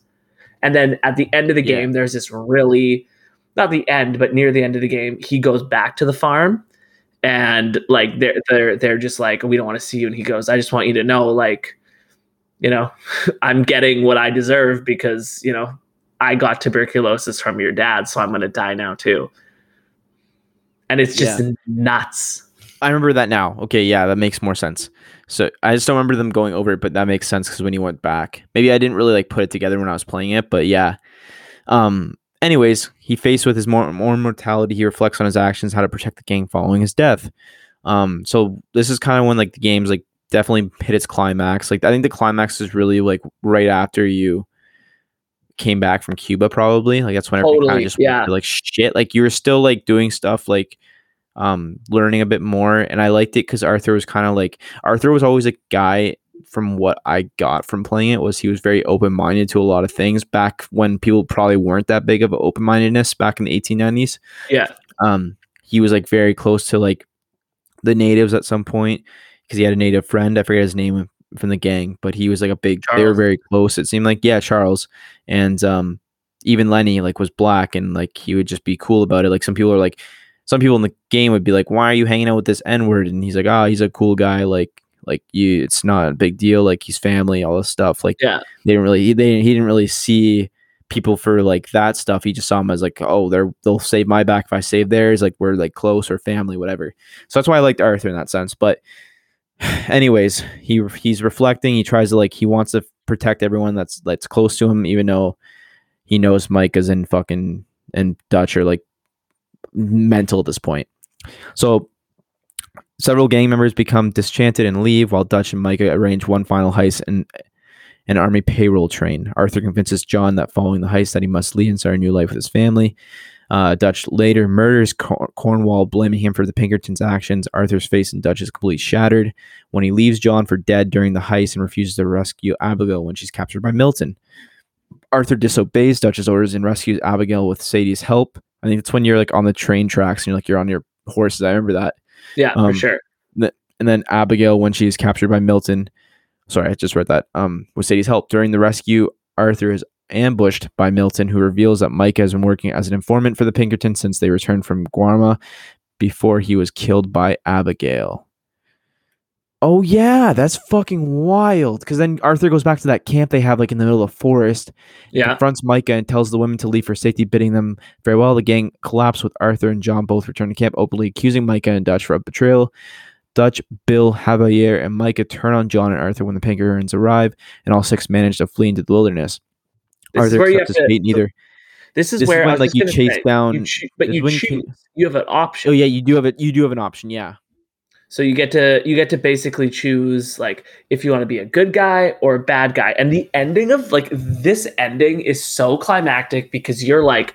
And then at the end of the Yeah. game, there's this really not the end, but near the end of the game, he goes back to the farm and like they're they're they're just like, we don't want to see you. And he goes, I just want you to know, like, you know, I'm getting what I deserve because, you know, I got tuberculosis from your dad, so I'm gonna die now too. And it's just nuts. I remember that now. Okay, yeah, that makes more sense. So I just don't remember them going over it, but that makes sense because when he went back, maybe I didn't really like put it together when I was playing it, but yeah. Um. Anyways, he faced with his more more mortality, he reflects on his actions, how to protect the gang following his death. Um. So this is kind of when like the game's like definitely hit its climax. Like I think the climax is really like right after you came back from Cuba, probably. Like that's when everything kind of just yeah. like shit. Like you were still like doing stuff like um learning a bit more and i liked it because arthur was kind of like arthur was always a guy from what i got from playing it was he was very open-minded to a lot of things back when people probably weren't that big of an open-mindedness back in the 1890s Yeah. um he was like very close to like the natives at some point because he had a native friend i forget his name from the gang but he was like a big they were very close it seemed like yeah charles. And um even lenny like was black and like he would just be cool about it like some people are like some people in the game would be like why are you hanging out with this n-word? And he's like oh he's a cool guy like like you it's not a big deal like he's family all this stuff like Yeah. they didn't really he, they, he didn't really see people for like that stuff. He just saw them as like, oh, they're they'll save my back if I save theirs. Like we're like close or family, whatever. So that's why I liked Arthur in that sense. But anyways, he he's reflecting. He tries to like he wants to protect everyone that's that's close to him, even though he knows Mike is in fucking and Dutch are like mental at this point. So several gang members become dischanted and leave, while Dutch and Micah arrange one final heist and an army payroll train. Arthur convinces John that following the heist that he must leave and start a new life with his family. Uh, Dutch later murders Cor- Cornwall, blaming him for the Pinkertons' actions. Arthur's face and Dutch is completely shattered when he leaves John for dead during the heist and refuses to rescue Abigail when she's captured by Milton. Arthur disobeys Dutch's orders and rescues Abigail with Sadie's help. I think it's when you're like on the train tracks and you're like you're on your horses. I remember that. Yeah, Um, for sure. And then Abigail, when she's captured by Milton, sorry, I just read that. Um, with Sadie's help during the rescue, Arthur is ambushed by Milton, who reveals that Micah has been working as an informant for the Pinkertons since they returned from Guarma before he was killed by Abigail. Oh yeah, that's fucking wild. Because then Arthur goes back to that camp they have like in the middle of the forest, Yeah. confronts Micah and tells the women to leave for safety, bidding them farewell. The gang collapse with Arthur and John both return to camp, openly accusing Micah and Dutch for a betrayal. Dutch, Bill, Javier, and Micah turn on John and Arthur when the Pinkertons arrive, and all six manage to flee into the wilderness. This is Arthur accepts his to. fate neither. This is this is where I when, like, you chase say, down- you choo- but you you choose. can- You have an option. Oh yeah, you do have it. You do have an option. Yeah. So you get to you get to basically choose like if you want to be a good guy or a bad guy. And the ending of like this ending is so climactic because you're like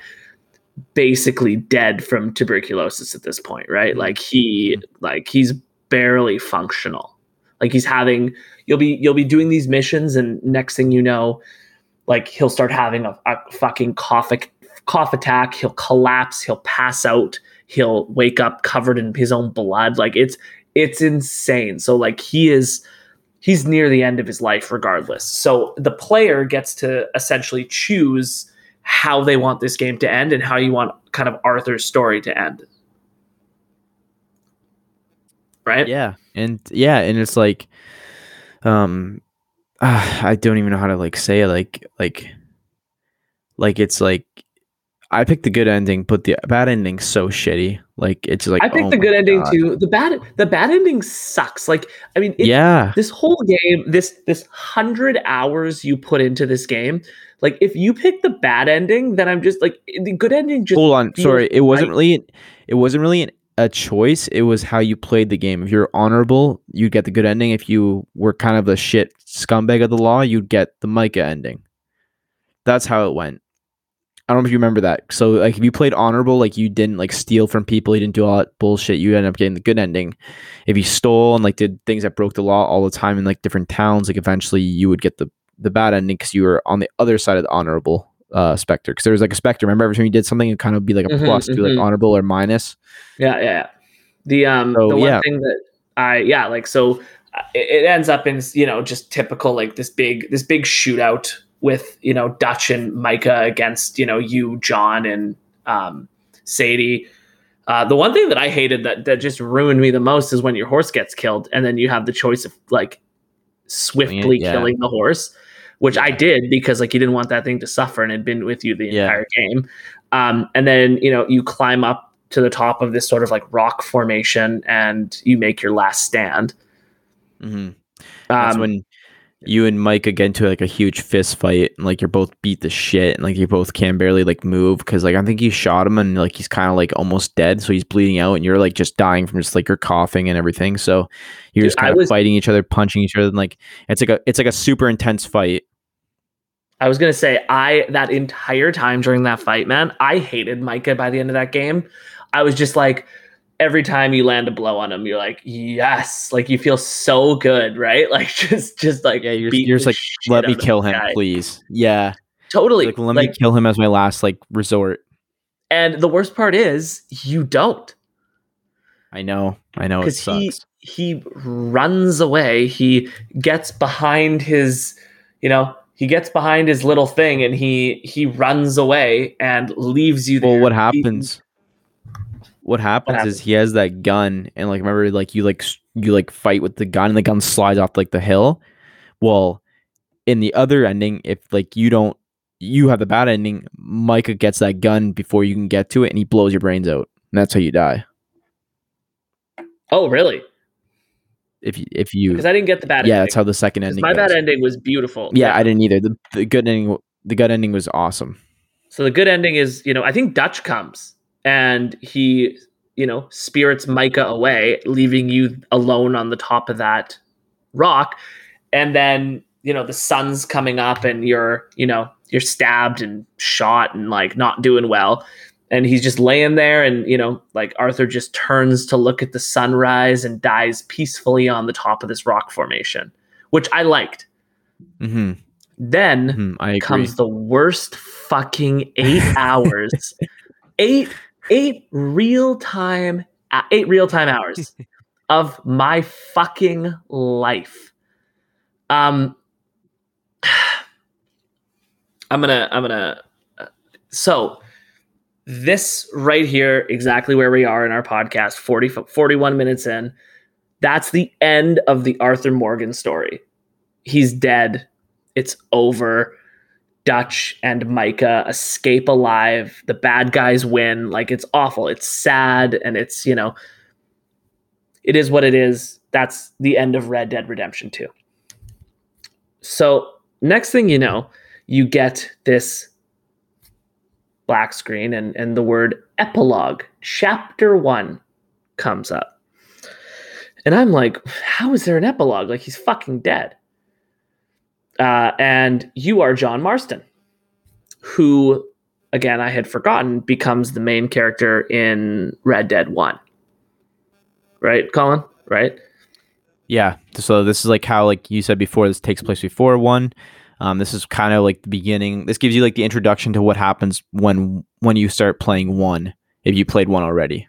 basically dead from tuberculosis at this point, right? Mm-hmm. Like he mm-hmm. like he's barely functional. Like he's having you'll be you'll be doing these missions and next thing you know like he'll start having a, a fucking cough cough attack, he'll collapse, he'll pass out, he'll wake up covered in his own blood. Like it's it's insane. So like he is he's near the end of his life regardless. So the player gets to essentially choose how they want this game to end and how you want kind of Arthur's story to end. Right? Yeah, and yeah, and it's like, um, ah, I don't even know how to like say it. Like, like, like it's like, I picked the good ending, but the bad ending's so shitty. Like, it's like I picked oh the good ending God. too. The bad the bad ending sucks. Like I mean it, yeah, this whole game, this this hundred hours you put into this game, like if you pick the bad ending, then I'm just like eh, the good ending just hold on. Sorry, it wasn't right. really, it wasn't really an, a choice. It was how you played the game. If you're honorable, you'd get the good ending. If you were kind of the shit scumbag of the law, you'd get the Micah ending. That's how it went. I don't know if you remember that. So like if you played honorable, like you didn't like steal from people, you didn't do all that bullshit, you ended up getting the good ending. If you stole and like did things that broke the law all the time in like different towns, like eventually you would get the the bad ending because you were on the other side of the honorable uh specter. Because there was like a specter. Remember every time you did something, it kind of be like a Mhm, plus to like honorable or minus. Yeah, yeah. yeah. The um So, the one yeah. thing that I yeah, like so uh, it, it ends up in you know just typical like this big this big shootout with you know Dutch and Micah against you know you John and um Sadie. Uh, the one thing that I hated that that just ruined me the most is when your horse gets killed and then you have the choice of like swiftly yeah. killing the horse, which I did because like you didn't want that thing to suffer and had been with you the Yeah. entire game. Um, and then you know you climb up to the top of this sort of like rock formation and you make your last stand. Mm-hmm. That's Um, when you and Micah get into like a huge fist fight and like you're both beat the shit and like you both can barely like move because like I think you shot him and like he's kind of like almost dead so he's bleeding out and you're like just dying from just like your coughing and everything so you're Dude, just kind of was- fighting each other punching each other and like it's like a it's like a super intense fight I was gonna say I that entire time during that fight, man, I hated Micah by the end of that game. I was just like, every time you land a blow on him, you're like, yes, like you feel so good, right? Like just just like yeah you're, you're just like let me kill him guy. please yeah Totally. like let like, me kill him as my last like resort and the worst part is you don't. I know I know it because sucks he he runs away he gets behind his you know he gets behind his little thing and he he runs away and leaves you there Well, what happens? What happens happens? is he has that gun, and like remember, like you like you like fight with the gun, and the gun slides off like the hill. Well, in the other ending, if like you don't you have the bad ending. Micah gets that gun before you can get to it, and he blows your brains out, and that's how you die. Oh, really? If you if you Because I didn't get the bad yeah, ending. that's how the second ending. my bad ending was beautiful. Yeah, I didn't either. The, the good ending, the good ending was awesome. So the good ending is, you know, I think Dutch comes and he, you know, spirits Micah away, leaving you alone on the top of that rock. And then, you know, the sun's coming up and you're, you know, you're stabbed and shot and like not doing well. And he's just laying there and, you know, like Arthur just turns to look at the sunrise and dies peacefully on the top of this rock formation, which I liked. mm-hmm. Then I comes the worst fucking eight hours, eight eight real time eight real time hours of my fucking life. Um, I'm gonna I'm gonna uh, so this right here exactly where we are in our podcast 40 41 minutes in that's the end of the arthur morgan story he's dead it's over. Dutch and Micah escape alive. The bad guys win. Like it's awful. It's sad and it's, you know, it is what it is. That's the end of Red Dead Redemption 2. So, next thing you know, you get this black screen and and the word epilogue, chapter 1 comes up. And I'm like, how is there an epilogue? Like he's fucking dead. Uh, and you are John Marston, who, again, I had forgotten, becomes the main character in Red Dead 1. Right, Colin? Right? Yeah. So this is like how, like you said before, this takes place before one. Um, this is kind of like the beginning. This gives you like the introduction to what happens when when you start playing one. If you played one already.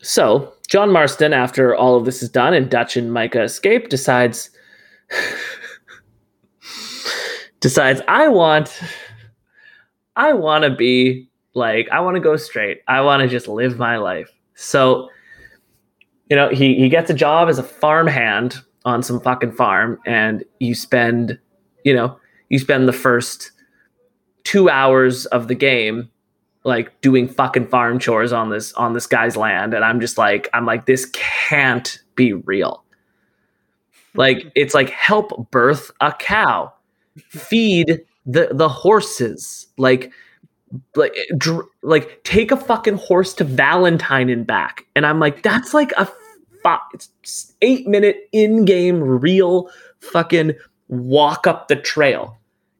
So, John Marston, after all of this is done and Dutch and Micah escape, decides decides I want I want to be like I want to go straight. I want to just live my life. So, you know, he he gets a job as a farm hand on some fucking farm and you spend, you know, you spend the first 2 hours of the game like doing fucking farm chores on this on this guy's land and I'm just like I'm like this can't be real. Like it's like help birth a cow. Feed the the horses. Like like dr- like take a fucking horse to Valentine and back. And I'm like that's like a fi- it's 8 minute in-game real fucking walk up the trail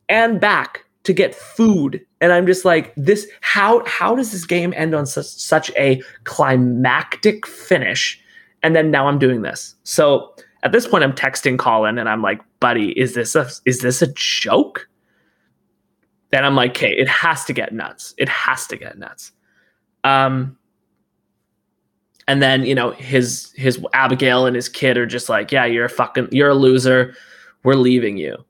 and back to get food and i'm just like this how how does this game end on such, such a climactic finish and then now i'm doing this so at this point i'm texting colin and i'm like buddy is this a is this a joke? Then i'm like okay it has to get nuts. It has to get nuts. Um and then you know his his abigail and his kid are just like yeah you're a fucking you're a loser. We're leaving you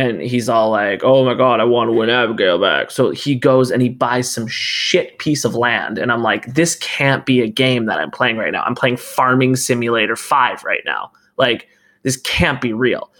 and he's all like, "Oh my god, I want to win Abigail back." So he goes and he buys some shit piece of land, and I'm like, "This can't be a game that I'm playing right now. I'm playing Farming Simulator 5 right now. Like this can't be real."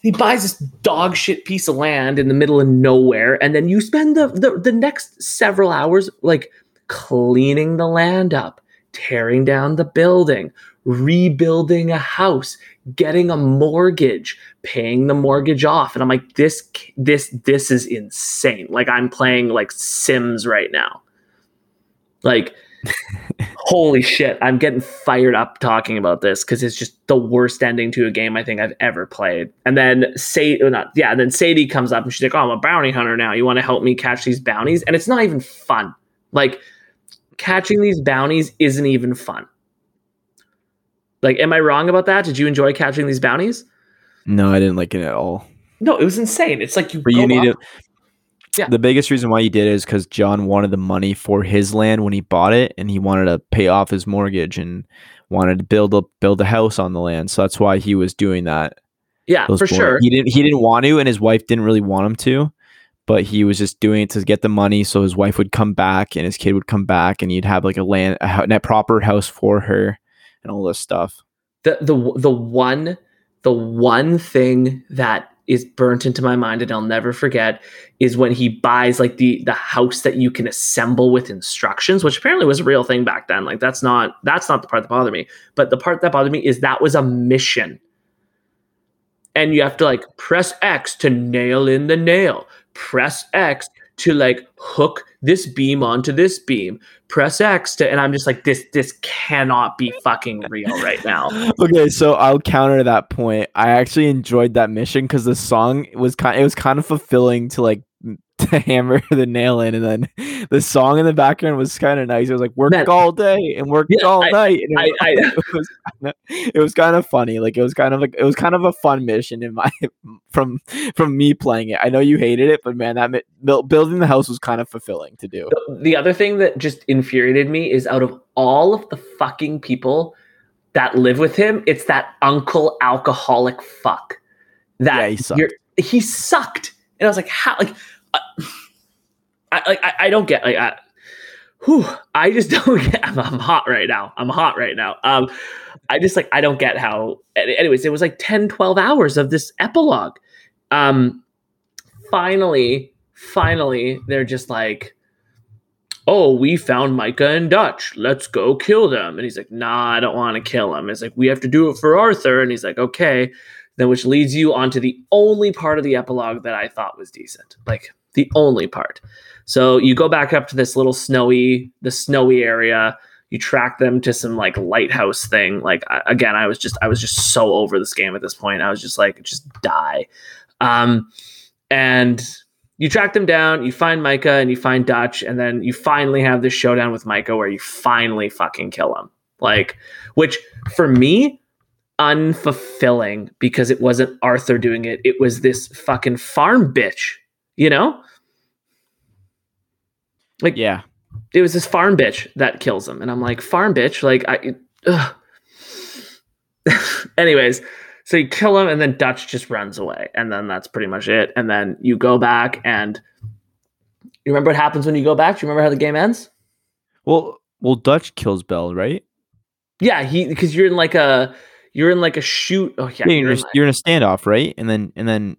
He buys this dog shit piece of land in the middle of nowhere, and then you spend the the, the next several hours like cleaning the land up, tearing down the building, rebuilding a house, getting a mortgage, paying the mortgage off. And I'm like, this, this, this is insane. Like I'm playing like Sims right now. Like, holy shit. I'm getting fired up talking about this because it's just the worst ending to a game I think I've ever played. And then say oh, not yeah, and then Sadie comes up and she's like, Oh, I'm a bounty hunter now. You want to help me catch these bounties? And it's not even fun. Like catching these bounties isn't even fun. Like, am I wrong about that? Did you enjoy catching these bounties? No, I didn't like it at all. No, it was insane. It's like you. But you need up- it. Yeah. The biggest reason why he did it is because John wanted the money for his land when he bought it, and he wanted to pay off his mortgage and wanted to build a build a house on the land. So that's why he was doing that. Yeah, for sure. He didn't. He didn't want to, and his wife didn't really want him to. But he was just doing it to get the money, so his wife would come back and his kid would come back, and he'd have like a land, a, a proper house for her, and all this stuff. the the the one the one thing that is burnt into my mind and I'll never forget is when he buys like the the house that you can assemble with instructions, which apparently was a real thing back then. Like that's not that's not the part that bothered me. But the part that bothered me is that was a mission. And you have to like press X to nail in the nail. Press X to like hook this beam onto this beam. Press x to and i'm just like this this cannot be fucking real right now. Okay so i'll counter that point. I actually enjoyed that mission because the song was kind it was kind of fulfilling to like to hammer the nail in, and then the song in the background was kind of nice. It was like work Man, all day and work yeah, all I, night. And it, I, I, it was kinda, was kind of funny. Like it was kind of like it was kind of a fun mission in my from from me playing it. I know you hated it, but man, that building the house was kind of fulfilling to do. The other thing that just infuriated me is out of all of the fucking people that live with him, it's that uncle alcoholic fuck that yeah, he, sucked. he sucked. And I was like, how like I, I, I don't get like I, whew, I just don't get. I'm, I'm, hot right now. I'm hot right now. Um, I just like I don't get how. Anyways, it was like 10, 12 hours of this epilogue. Um, finally, finally, they're just like, "Oh, we found Micah and Dutch. Let's go kill them." And he's like, "Nah, I don't want to kill him." It's like we have to do it for Arthur, and he's like, "Okay." Then, which leads you onto the only part of the epilogue that I thought was decent. Like the only part. So you go back up to this little snowy, the snowy area. You track them to some like lighthouse thing. Like again, I was just I was just so over this game at this point. I was just like, just die. Um, and you track them down. You find Micah and you find Dutch, and then you finally have this showdown with Micah where you finally fucking kill him. Like, which for me unfulfilling because it wasn't Arthur doing it. It was this fucking farm bitch you know? Like, yeah, it was this farm bitch that kills him. And I'm like, farm bitch? Like, I, anyways, so you kill him and then Dutch just runs away. And then that's pretty much it. And then you go back and you remember what happens when you go back? Do you remember how the game ends? Well, well, Dutch kills Bell, right? Yeah, he because you're in like a you're in like a shoot. Oh yeah, yeah you're, you're, in, you're in a standoff, right? And then and then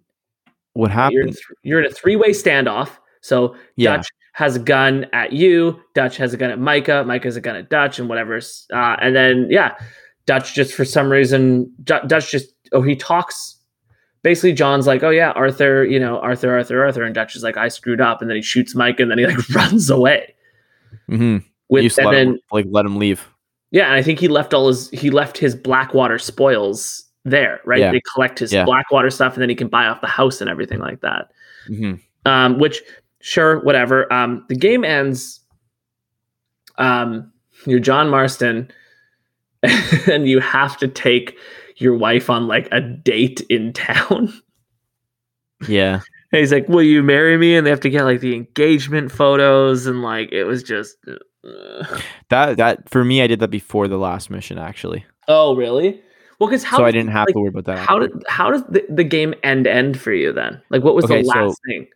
what happened? You're in, th- you're in a three way standoff. So yeah. Dutch has a gun at you. Dutch has a gun at Micah. Micah has a gun at Dutch, and whatever. Uh, and then yeah, Dutch just for some reason, Dutch just oh he talks. Basically, John's like, oh yeah, Arthur, you know, Arthur, Arthur, Arthur, and Dutch is like, I screwed up, and then he shoots Micah, and then he like runs away. Mm-hmm. With and then him, like let him leave. Yeah, and I think he left all his he left his Blackwater spoils there, right? Yeah. They collect his yeah. Blackwater stuff, and then he can buy off the house and everything like that. Mm-hmm. Um, which, sure, whatever. Um, the game ends. Um, you're John Marston, and you have to take your wife on like a date in town. Yeah. And he's like, "Will you marry me?" And they have to get like the engagement photos, and like it was just uh... that. That for me, I did that before the last mission, actually. Oh, really? Well, because how so I didn't have like, to worry about that. How did how does the, the game end end for you then? Like, what was okay, the last so, thing?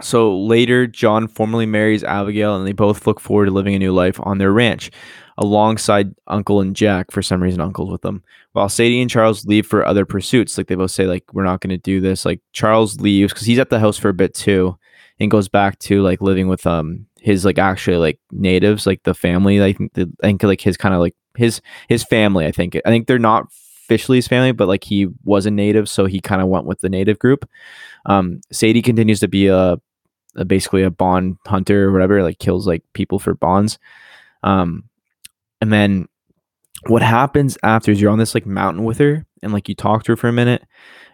So later, John formally marries Abigail, and they both look forward to living a new life on their ranch, alongside Uncle and Jack. For some reason, Uncle's with them. While Sadie and Charles leave for other pursuits, like they both say, like we're not going to do this. Like Charles leaves because he's at the house for a bit too, and goes back to like living with um his like actually like natives, like the family. Like I think like his kind of like his his family. I think I think they're not officially his family, but like he was a native, so he kind of went with the native group. Um, Sadie continues to be a, a, basically a bond hunter or whatever, like kills like people for bonds. Um, and then what happens after is you're on this like mountain with her, and like you talk to her for a minute,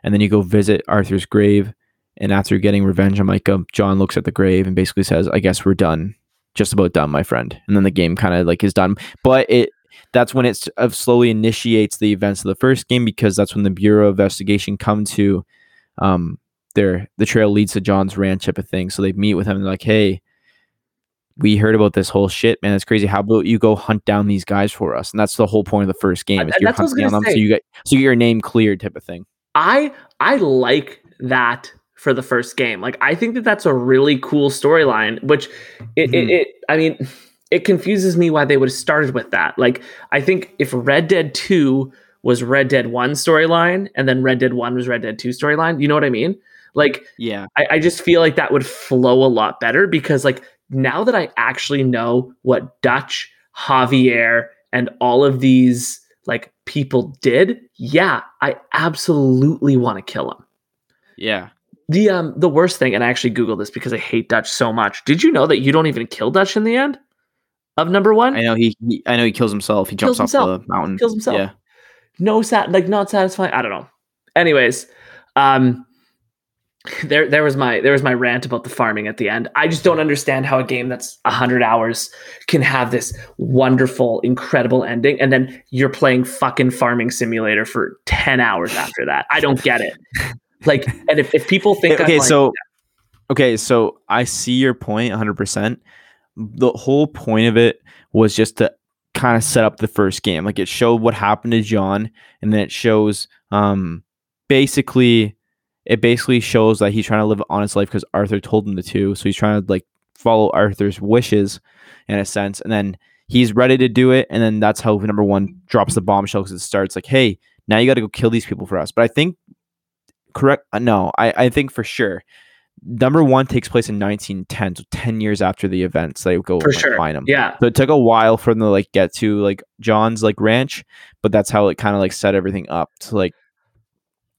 and then you go visit Arthur's grave and after getting revenge on Micah, John looks at the grave and basically says, "I guess we're done, just about done, my friend." And then the game kind of like is done. But it that's when it uh, slowly initiates the events of the first game because that's when the Bureau of Investigation come to um their the trail leads to John's ranch type of thing. So they meet with him and they're like, "Hey." We heard about this whole shit, man. It's crazy. How about you go hunt down these guys for us? And that's the whole point of the first game. Is you're hunting down them, so you get so you get your name cleared, type of thing. I I like that for the first game. Like I think that that's a really cool storyline, which it, mm-hmm. it, it, I mean, it confuses me why they would have started with that. Like I think if Red Dead 2 was Red Dead 1 storyline and then Red Dead 1 was Red Dead 2 storyline. You know what I mean? Like, yeah, I, I just feel like that would flow a lot better because, like, now that I actually know what Dutch, Javier, and all of these like people did, yeah, I absolutely want to kill him. yeah. The um the worst thing, and I actually googled this because I hate Dutch so much. Did you know that you don't even kill Dutch in the end of number one? I know he, he I know he kills himself. He jumps Kills off the mountain. Kills himself. Yeah. no sat like not satisfying. I don't know. Anyways, um there there was my there was my rant about the farming at the end. I just don't understand how a game that's 100 hours can have this wonderful incredible ending and then you're playing fucking farming simulator for 10 hours after that. I don't get it. Like and if, if people think I'm okay, like- so okay, so I see your point 100%. The whole point of it was just to kind of set up the first game. Like it showed what happened to John and then it shows um basically it basically shows that he's trying to live an honest life because Arthur told him to. So he's trying to like follow Arthur's wishes in a sense. And then he's ready to do it. And then that's how number one drops the bombshell because it starts like, hey, now you got to go kill these people for us. But I think correct. Uh, no, I, I think for sure. Number one takes place in 1910, so 10 years after the events. They go for like, sure. find him. Yeah. So it took a while for them to like get to like John's like ranch, but that's how it kind of like set everything up. To like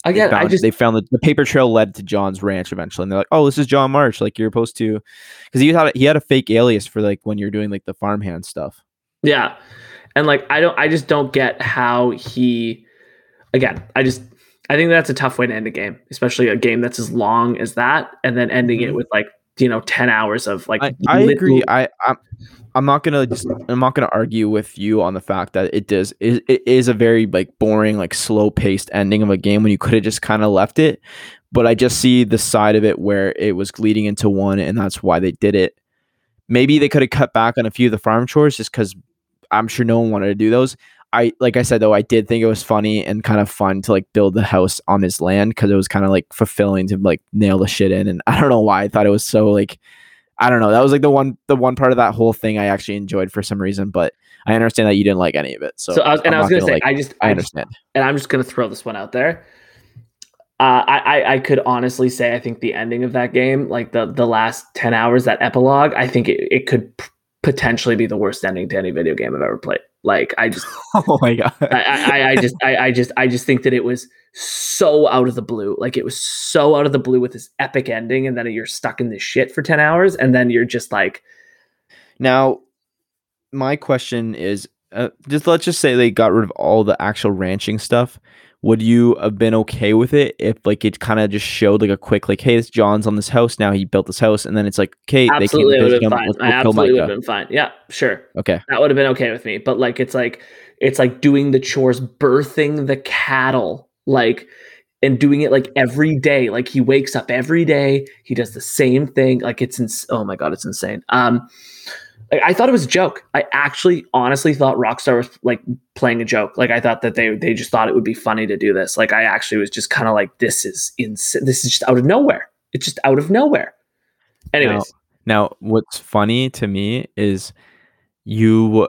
I found, just they found that the paper trail led to John's ranch eventually, and they're like, "Oh, this is John March." Like you're supposed to, because he had he had a fake alias for like when you're doing like the farmhand stuff. Yeah. And like I don't I just don't get how he again, I just I think that's a tough way to end a game, especially a game that's as long as that and then ending it Mhm. with like, you know, 10 hours of like I, I agree. I I'm, I'm not gonna just I'm not gonna argue with you on the fact that it does it, it is a very like boring like slow paced ending of a game when you could have just kind of left it. But I just see the side of it where it was leading into one, and that's why they did it. Maybe they could have cut back on a few of the farm chores just because I'm sure no one wanted to do those. I like I said though, I did think it was funny and kind of fun to like build the house on his land because it was kind of like fulfilling to like nail the shit in. And I don't know why I thought it was so like I don't know. That was like the one the one part of that whole thing I actually enjoyed for some reason, but I understand that you didn't like any of it. So, So, I was, and I'm I was not gonna say, like, I just, I I just, understand. and I'm just gonna throw this one out there. Uh, I, I, I could honestly say I think the ending of that game, like the the last ten hours, that epilogue, I think it, it could p- potentially be the worst ending to any video game I've ever played. Like I just, oh my god. I, I, I just, I, I just, I just think that it was so out of the blue. Like it was so out of the blue with this epic ending, and then you're stuck in this shit for ten hours, and then you're just like, Now, my question is, uh, just let's just say they got rid of all the actual ranching stuff. Would you have been okay with it if like it kind of just showed like a quick like, hey, this John's on this house now. He built this house, and then it's like, okay, absolutely, they have been fine. Let's I absolutely would have been fine. Yeah, sure. Okay, that would have been okay with me but like it's like it's like doing the chores birthing the cattle like and doing it like every day like he wakes up every day he does the same thing like it's ins- oh my god it's insane um like, I thought it was a joke. I actually honestly thought Rockstar was like playing a joke. Like I thought that they they just thought it would be funny to do this. Like I actually was just kind of like this is insane. This is just out of nowhere. It's just out of nowhere. Anyways, Now, what's funny to me is you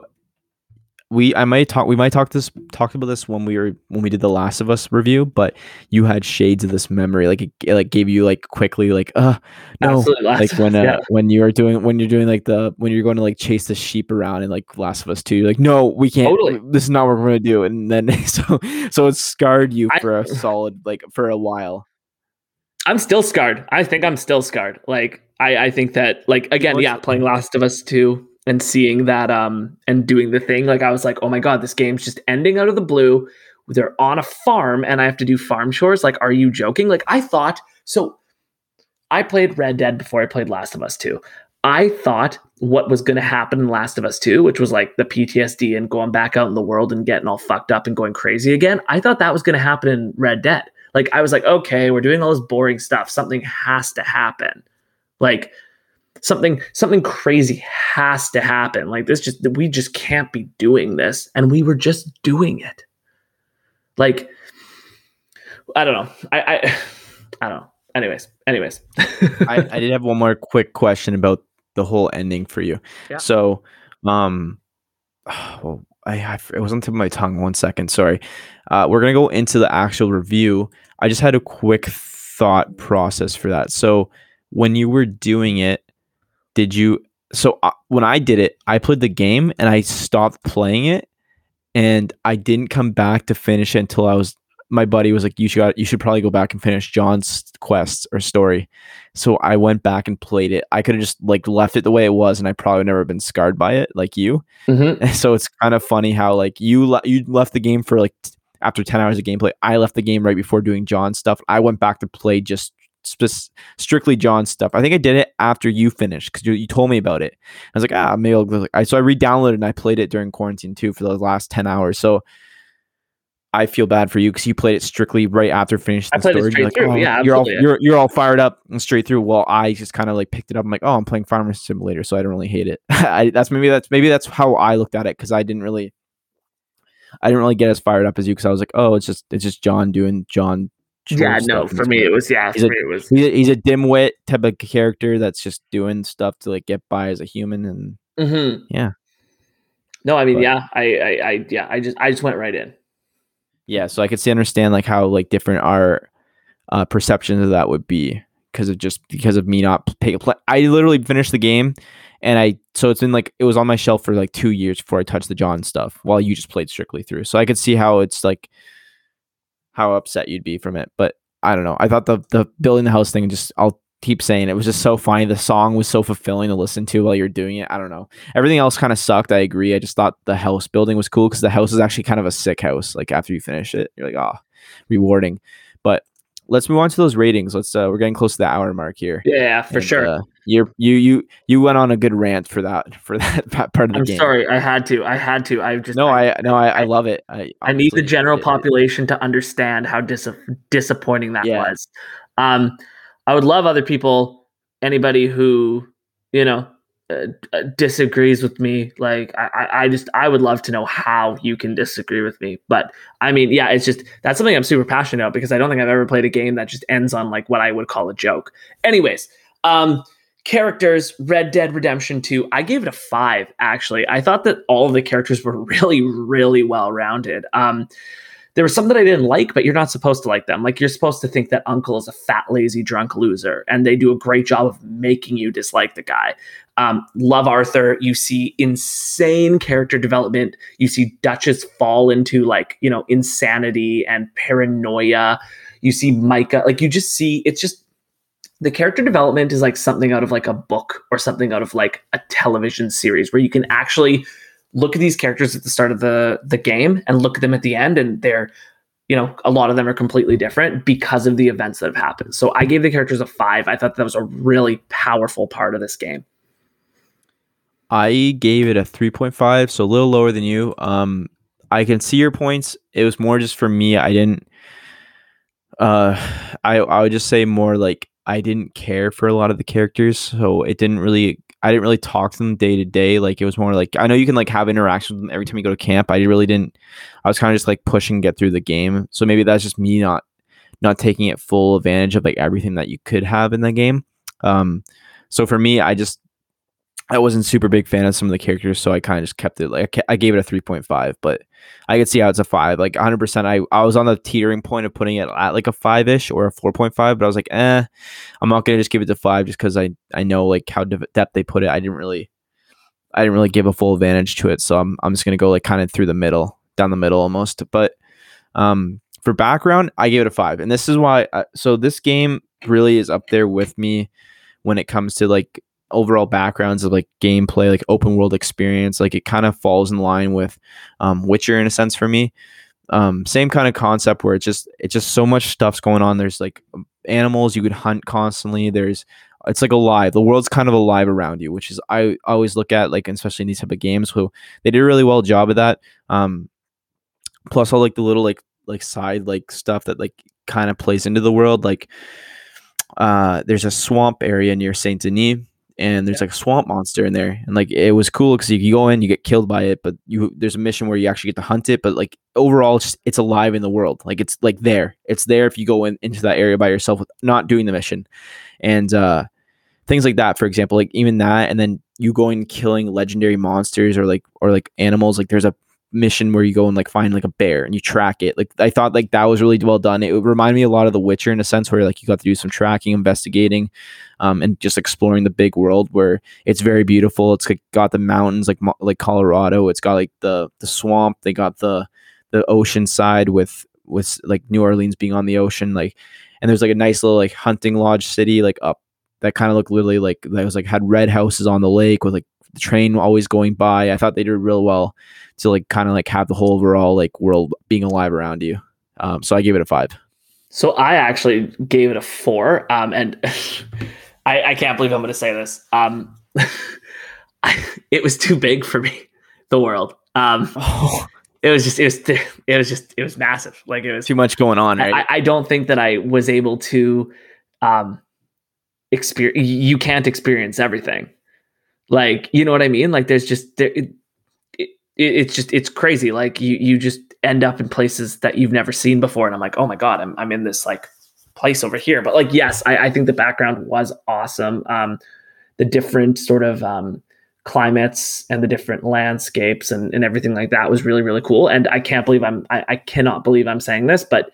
we I might talk we might talk this talked about this when we were when we did the Last of Us review, but you had shades of this memory like it, it like gave you like quickly like uh no like when uh, yeah. when you are doing when you're doing like the when you're going to like chase the sheep around and like Last of Us 2 you're like no we can't Totally. this is not what we're going to do and then so so it scarred you for a solid like for a while I'm still scarred. I think I'm still scarred. Like I, I think that like again, yeah, playing Last of Us 2 and seeing that um and doing the thing, like I was like, oh my god, this game's just ending out of the blue. They're on a farm and I have to do farm chores. Like, are you joking? Like I thought so I played Red Dead before I played Last of Us 2. I thought what was going to happen in Last of Us 2, which was like the PTSD and going back out in the world and getting all fucked up and going crazy again. I thought that was going to happen in Red Dead. Like I was like, okay, we're doing all this boring stuff. Something has to happen. Like something something crazy has to happen. Like this just we just can't be doing this and we were just doing it. Like I don't know. I I, I don't know. Anyways, anyways. I, I did have one more quick question about the whole ending for you. Yeah. So, um, well, I, I it was on the tip of my tongue. One second, sorry. Uh, we're gonna go into the actual review. I just had a quick thought process for that. So when you were doing it, did you? So uh, when I did it, I played the game and I stopped playing it, and I didn't come back to finish it until I was. My buddy was like, "You should you should probably go back and finish John's quest or story." So I went back and played it. I could have just like left it the way it was, and I probably never been scarred by it like you. Mhm. So it's kind of funny how like you le- you left the game for like t- after 10 hours of gameplay. I left the game right before doing John's stuff. I went back to play just sp- strictly John stuff. I think I did it after you finished because you, you told me about it. I was like, ah, maybe I'll. I, so I re-downloaded and I played it during quarantine too for the last 10 hours. So I feel bad for you because you played it strictly right after finishing the story. You're straight through. Yeah, you're all you're, you're all fired up and straight through. Well, I just kind of like picked it up. I'm like, oh, I'm playing Farmer Simulator, so I don't really hate it. I, that's maybe that's maybe that's how I looked at it because I didn't really, I didn't really get as fired up as you because I was like, oh, it's just it's just John doing John. Yeah, no, for me it was yeah, He's for a- me it was He's a, he's a dimwit type of character that's just doing stuff to like get by as a human, and Mhm. Yeah. No, I mean, But- yeah, I, I, I, yeah, I just, I just went right in. yeah, so I could see understand like how like different our uh, perceptions of that would be because of just because of me not pay, play. I literally finished the game, and I so it's been like it was on my shelf for like two years before I touched the John stuff, while you just played strictly through. So I could see how it's like how upset you'd be from it, but I don't know. I thought the the building the house thing just I'll keep saying it was just so funny. The song was so fulfilling to listen to while you're doing it. I don't know. Everything else kind of sucked. I agree. I just thought the house building was cool because the house is actually kind of a sick house. Like after you finish it, you're like, ah, rewarding. But let's move on to those ratings. Let's uh we're getting close to the hour mark here. Yeah, yeah, for And, sure. Uh, you're you you you went on a good rant for that for that part of the I'm game. sorry, I had to, I had to. I just No, I no, I, I I- love it. I I need the general it- it- population to understand how dis- disappointing that Yeah. was. Um, I would love other people, anybody who you know uh, uh, disagrees with me. Like I, I, I just I would love to know how you can disagree with me. But I mean, yeah, it's just that's something I'm super passionate about because I don't think I've ever played a game that just ends on like what I would call a joke. Anyways, um, characters red dead redemption 2 i gave it a five actually. I thought that all of the characters were really really well rounded um there was some that i didn't like but you're not supposed to like them. Like you're supposed to think that uncle is a fat lazy drunk loser and they do a great job of making you dislike the guy. Um, love arthur you see insane character development. You see Dutch's fall into like you know insanity and paranoia. You see micah like you just see it's just the character development is like something out of like a book or something out of like a television series where you can actually look at these characters at the start of the the game and look at them at the end and they're you know a lot of them are completely different because of the events that have happened so i gave the characters a five i thought that was a really powerful part of this game I gave it a 3.5, so a little lower than you. Um, I can see your points. It was more just for me. I didn't. Uh, I I would just say more like I didn't care for a lot of the characters, so it didn't really. I didn't really talk to them day to day. Like it was more like I know you can like have interactions with them every time you go to camp. I really didn't. I was kind of just like pushing get through the game. So maybe that's just me not not taking it full advantage of like everything that you could have in the game. Um, so for me, I just I wasn't super big fan of some of the characters, so I kind of just kept it like I gave it a three point five, but I could see how it's a five. Like 100, percent I I was on the teetering point of putting it at like a five ish or a four point five, but I was like, eh, I'm not gonna just give it to five just because I I know like how de- depth they put it. I didn't really I didn't really give a full advantage to it, so I'm I'm just gonna go like kind of through the middle, down the middle almost. But um, for background, I gave it a five, and this is why. I, so this game really is up there with me when it comes to like overall backgrounds of like gameplay, like open world experience. Like it kind of falls in line with um, Witcher in a sense for me. Um, same kind of concept where it's just it's just so much stuff's going on. There's like animals you could hunt constantly. There's it's like alive. The world's kind of alive around you, which is I always look at like especially in these type of games. Who they did a really well job of that. Um, plus all like the little like like side like stuff that like kind of plays into the world. Like uh, there's a swamp area near Saint Denis and there's like a swamp monster in there and like it was cool because you, go in you get killed by it but you there's a mission where you actually get to hunt it but like overall it's, just, it's alive in the world like it's like there. It's there if you go in into that area by yourself with not doing the mission. And uh things like that for example like even that and then you going killing legendary monsters or like or like animals like there's a mission where you go and like find like a bear and you track it. Like I thought like that was really well done. It reminded me a lot of The Witcher in a sense where like you got to do some tracking, investigating, um, and just exploring the big world where it's very beautiful. It's got the mountains like like Colorado. It's got like the the swamp. They got the the ocean side with with like New Orleans being on the ocean. Like and there's like a nice little like hunting lodge city like up that kind of looked literally like that was like had red houses on the lake with like the train always going by. I thought they did real well to like kind of like have the whole overall like world being alive around you. Um, so I gave it a five. So I actually gave it a four. Um, and I, I can't believe I'm going to say this. Um, I, it was too big for me. The world. Um, oh. It was just it was it was just it was massive. Like it was too much going on. Right? I, I don't think that I was able to um experience. You can't experience everything. Like you know what I mean? Like there's just there, it, it, it's just it's crazy. Like you you just end up in places that you've never seen before, and I'm like, oh my god, I'm I'm in this like place over here. But like, yes, I, I think the background was awesome. Um, the different sort of um, climates and the different landscapes and, and everything like that was really really cool. And I can't believe I'm I, I cannot believe I'm saying this, but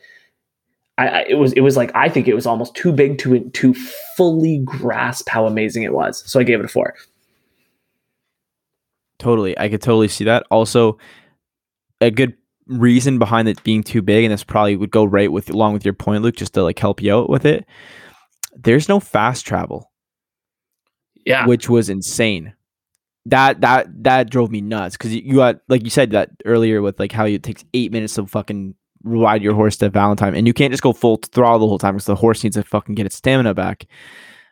I, I, it was it was like I think it was almost too big to to fully grasp how amazing it was. So I gave it a four. Totally, I could totally see that. Also, a good reason behind it being too big, and this probably would go right with along with your point, Luke, just to like help you out with it. There's no fast travel. Yeah, which was insane. That that that drove me nuts because you got like you said that earlier with like how it takes eight minutes to fucking ride your horse to Valentine, and you can't just go full throttle the whole time because the horse needs to fucking get its stamina back.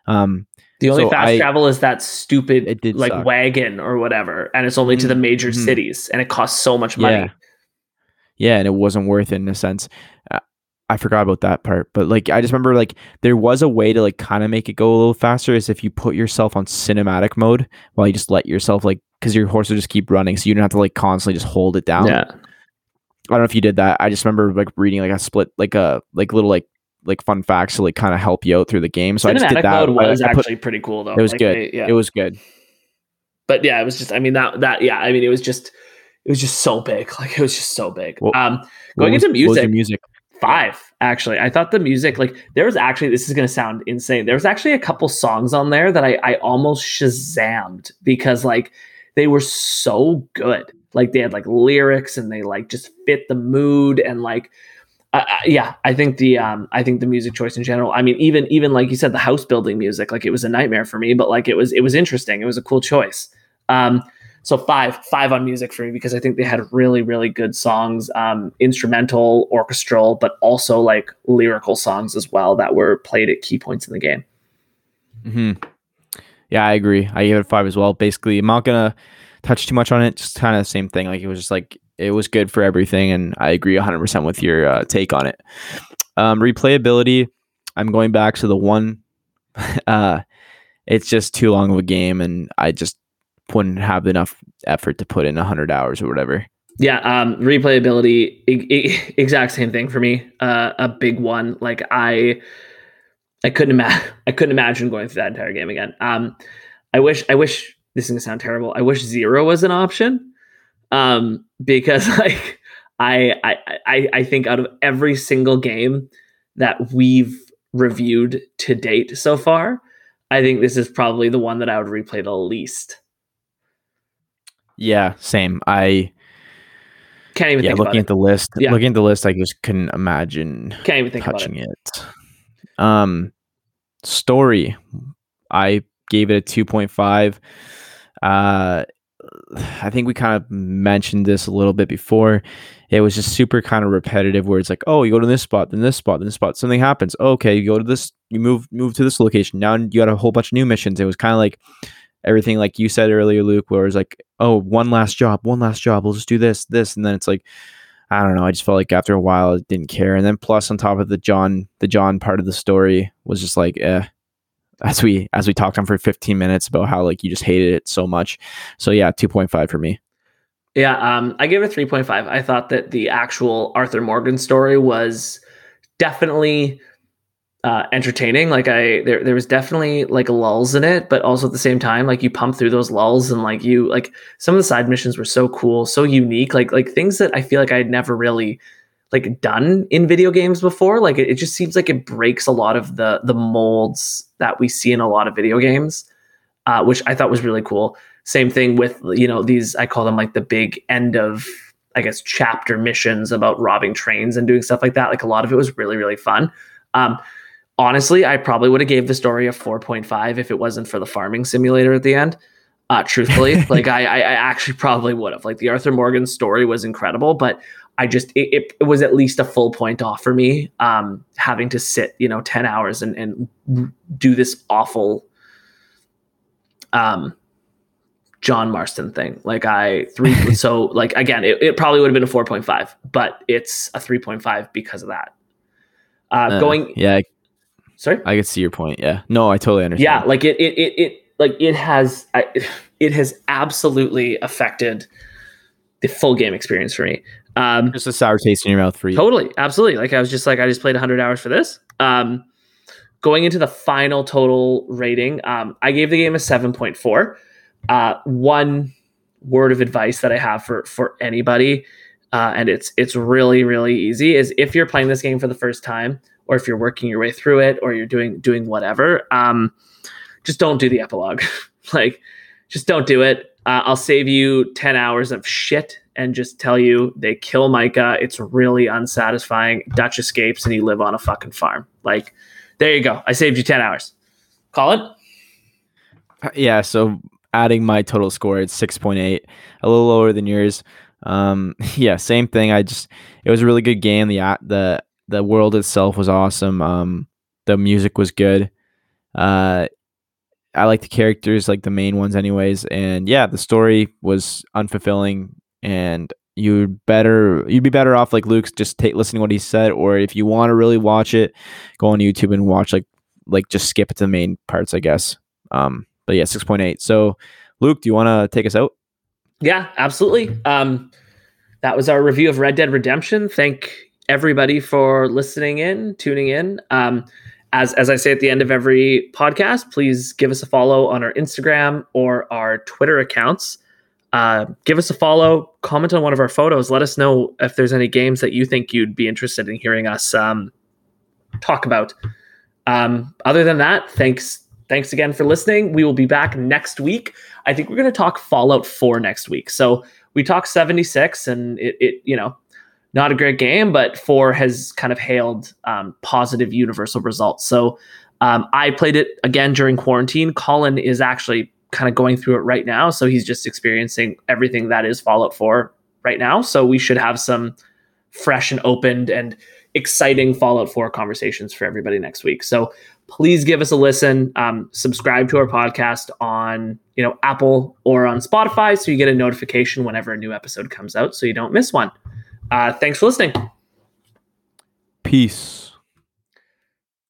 Um, the only so fast I, travel is that stupid like suck. wagon or whatever, and it's only to the mm-hmm. major mm-hmm. cities, and it costs so much money. Yeah. yeah, and it wasn't worth it in a sense. Uh, I forgot about that part, but like I just remember like there was a way to like kind of make it go a little faster is if you put yourself on cinematic mode while you just let yourself like because your horse will just keep running, so you don't have to like constantly just hold it down. Yeah. I don't know if you did that. I just remember like reading like a split like a like little like like fun facts to like kind of help you out through the game. So Cinematic I just did that. Mode was I, I put, actually pretty cool though. It was like, good. They, yeah. It was good. But yeah, it was just. I mean that that yeah. I mean it was just it was just so big. Like it was just so big. Well, um, going was, into music, music five actually. I thought the music like there was actually this is gonna sound insane. There was actually a couple songs on there that I I almost shazammed because like they were so good. Like they had like lyrics and they like just fit the mood and like yeah, I think the um, I think the music choice in general. I mean, even even like you said, the house building music, like it was a nightmare for me, but like it was it was interesting. It was a cool choice. Um, so five five on music for me because I think they had really really good songs, um, instrumental, orchestral, but also like lyrical songs as well that were played at key points in the game. Hmm. Yeah, I agree. I gave it five as well. Basically, I'm not gonna touch too much on it. Just kind of the same thing. Like it was just like it was good for everything, and I agree 100% with your uh, take on it. Um, replayability, I'm going back to the one. uh, it's just too long of a game, and I just wouldn't have enough effort to put in 100 hours or whatever. Yeah, um, replayability, exact same thing for me. Uh, a big one. Like I, I couldn't imagine. I couldn't imagine going through that entire game again. Um, I wish. I wish this is gonna sound terrible. I wish zero was an option um, because like I, I I I think out of every single game that we've reviewed to date so far, I think this is probably the one that I would replay the least. Yeah, same. I can't even. Yeah, looking at the list, yeah. looking at the list, I just couldn't imagine. Can't even think touching it. it. Um, story, I gave it a two point five. Uh, I think we kind of mentioned this a little bit before. It was just super kind of repetitive where it's like, oh, you go to this spot, then this spot, then this spot, something happens. Okay, you go to this, you move move to this location. Now you got a whole bunch of new missions. It was kind of like everything like you said earlier, Luke, where it was like, oh, one last job, one last job, we'll just do this, this, and then it's like, I don't know. I just felt like after a while, I didn't care. And then plus on top of the John, the John part of the story was just like, eh, as we as we talked on for 15 minutes about how like you just hated it so much. So yeah, 2.5 for me. Yeah, um, I gave it 3.5. I thought that the actual Arthur Morgan story was definitely uh, entertaining. Like I there there was definitely like lulls in it, but also at the same time, like you pump through those lulls and like you like some of the side missions were so cool, so unique, like like things that I feel like I had never really like done in video games before. Like it, it just seems like it breaks a lot of the the molds that we see in a lot of video games, uh, which I thought was really cool. Same thing with you know these I call them like the big end of I guess chapter missions about robbing trains and doing stuff like that. Like a lot of it was really really fun. Um, honestly, I probably would have gave the story a 4.5 if it wasn't for the farming simulator at the end. Uh, truthfully, like I, I, I actually probably would have. Like the Arthur Morgan story was incredible, but I just it, it, was at least a full point off for me. Um, having to sit, you know, 10 hours and and do this awful um John Marston thing. Like I three so like again, it, it probably would have been a 4.5, but it's a 3.5 because of that. Uh, uh going yeah, Sorry, I can see your point. Yeah, no, I totally understand. Yeah, like it, it, it, it like it has, I, it has absolutely affected the full game experience for me. Um, just a sour taste in your mouth for you. Totally, absolutely. Like I was just like, I just played 100 hours for this. Um, going into the final total rating, um, I gave the game a 7.4. Uh, one word of advice that I have for for anybody, uh, and it's it's really really easy, is if you're playing this game for the first time or if you're working your way through it or you're doing doing whatever um, just don't do the epilogue like just don't do it uh, i'll save you 10 hours of shit and just tell you they kill micah. It's really unsatisfying. Dutch escapes and you live on a fucking farm. Like there you go. I saved you 10 hours. Call it yeah so adding my total score it's 6.8 a little lower than yours. Um yeah same thing. I just it was a really good game. The the the world itself was awesome. Um, the music was good. Uh, I like the characters, like the main ones, anyways. And yeah, the story was unfulfilling, and you'd better you'd be better off like Luke's just take listening to what he said, or if you want to really watch it, go on YouTube and watch like like just skip to the main parts, I guess. Um, but yeah, six point eight. So, Luke, do you want to take us out? Yeah, absolutely. Um, that was our review of Red Dead Redemption. Thank everybody for listening in, tuning in. Um, as as I say at the end of every podcast, please give us a follow on our Instagram or our Twitter accounts. Uh, give us a follow, comment on one of our photos. Let us know if there's any games that you think you'd be interested in hearing us um, talk about. Um, other than that, thanks thanks again for listening. We will be back next week. I think we're going to talk Fallout 4 next week. So we talked 76 and it, it you know not a great game, but four has kind of hailed um, positive universal results. So um, I played it again during quarantine. Colin is actually kind of going through it right now, so he's just experiencing everything that is Fallout 4 right now. So we should have some fresh and opened and exciting Fallout 4 conversations for everybody next week. So please give us a listen. Um, subscribe to our podcast on you know Apple or on Spotify, so you get a notification whenever a new episode comes out, so you don't miss one. Uh, thanks for listening. Peace.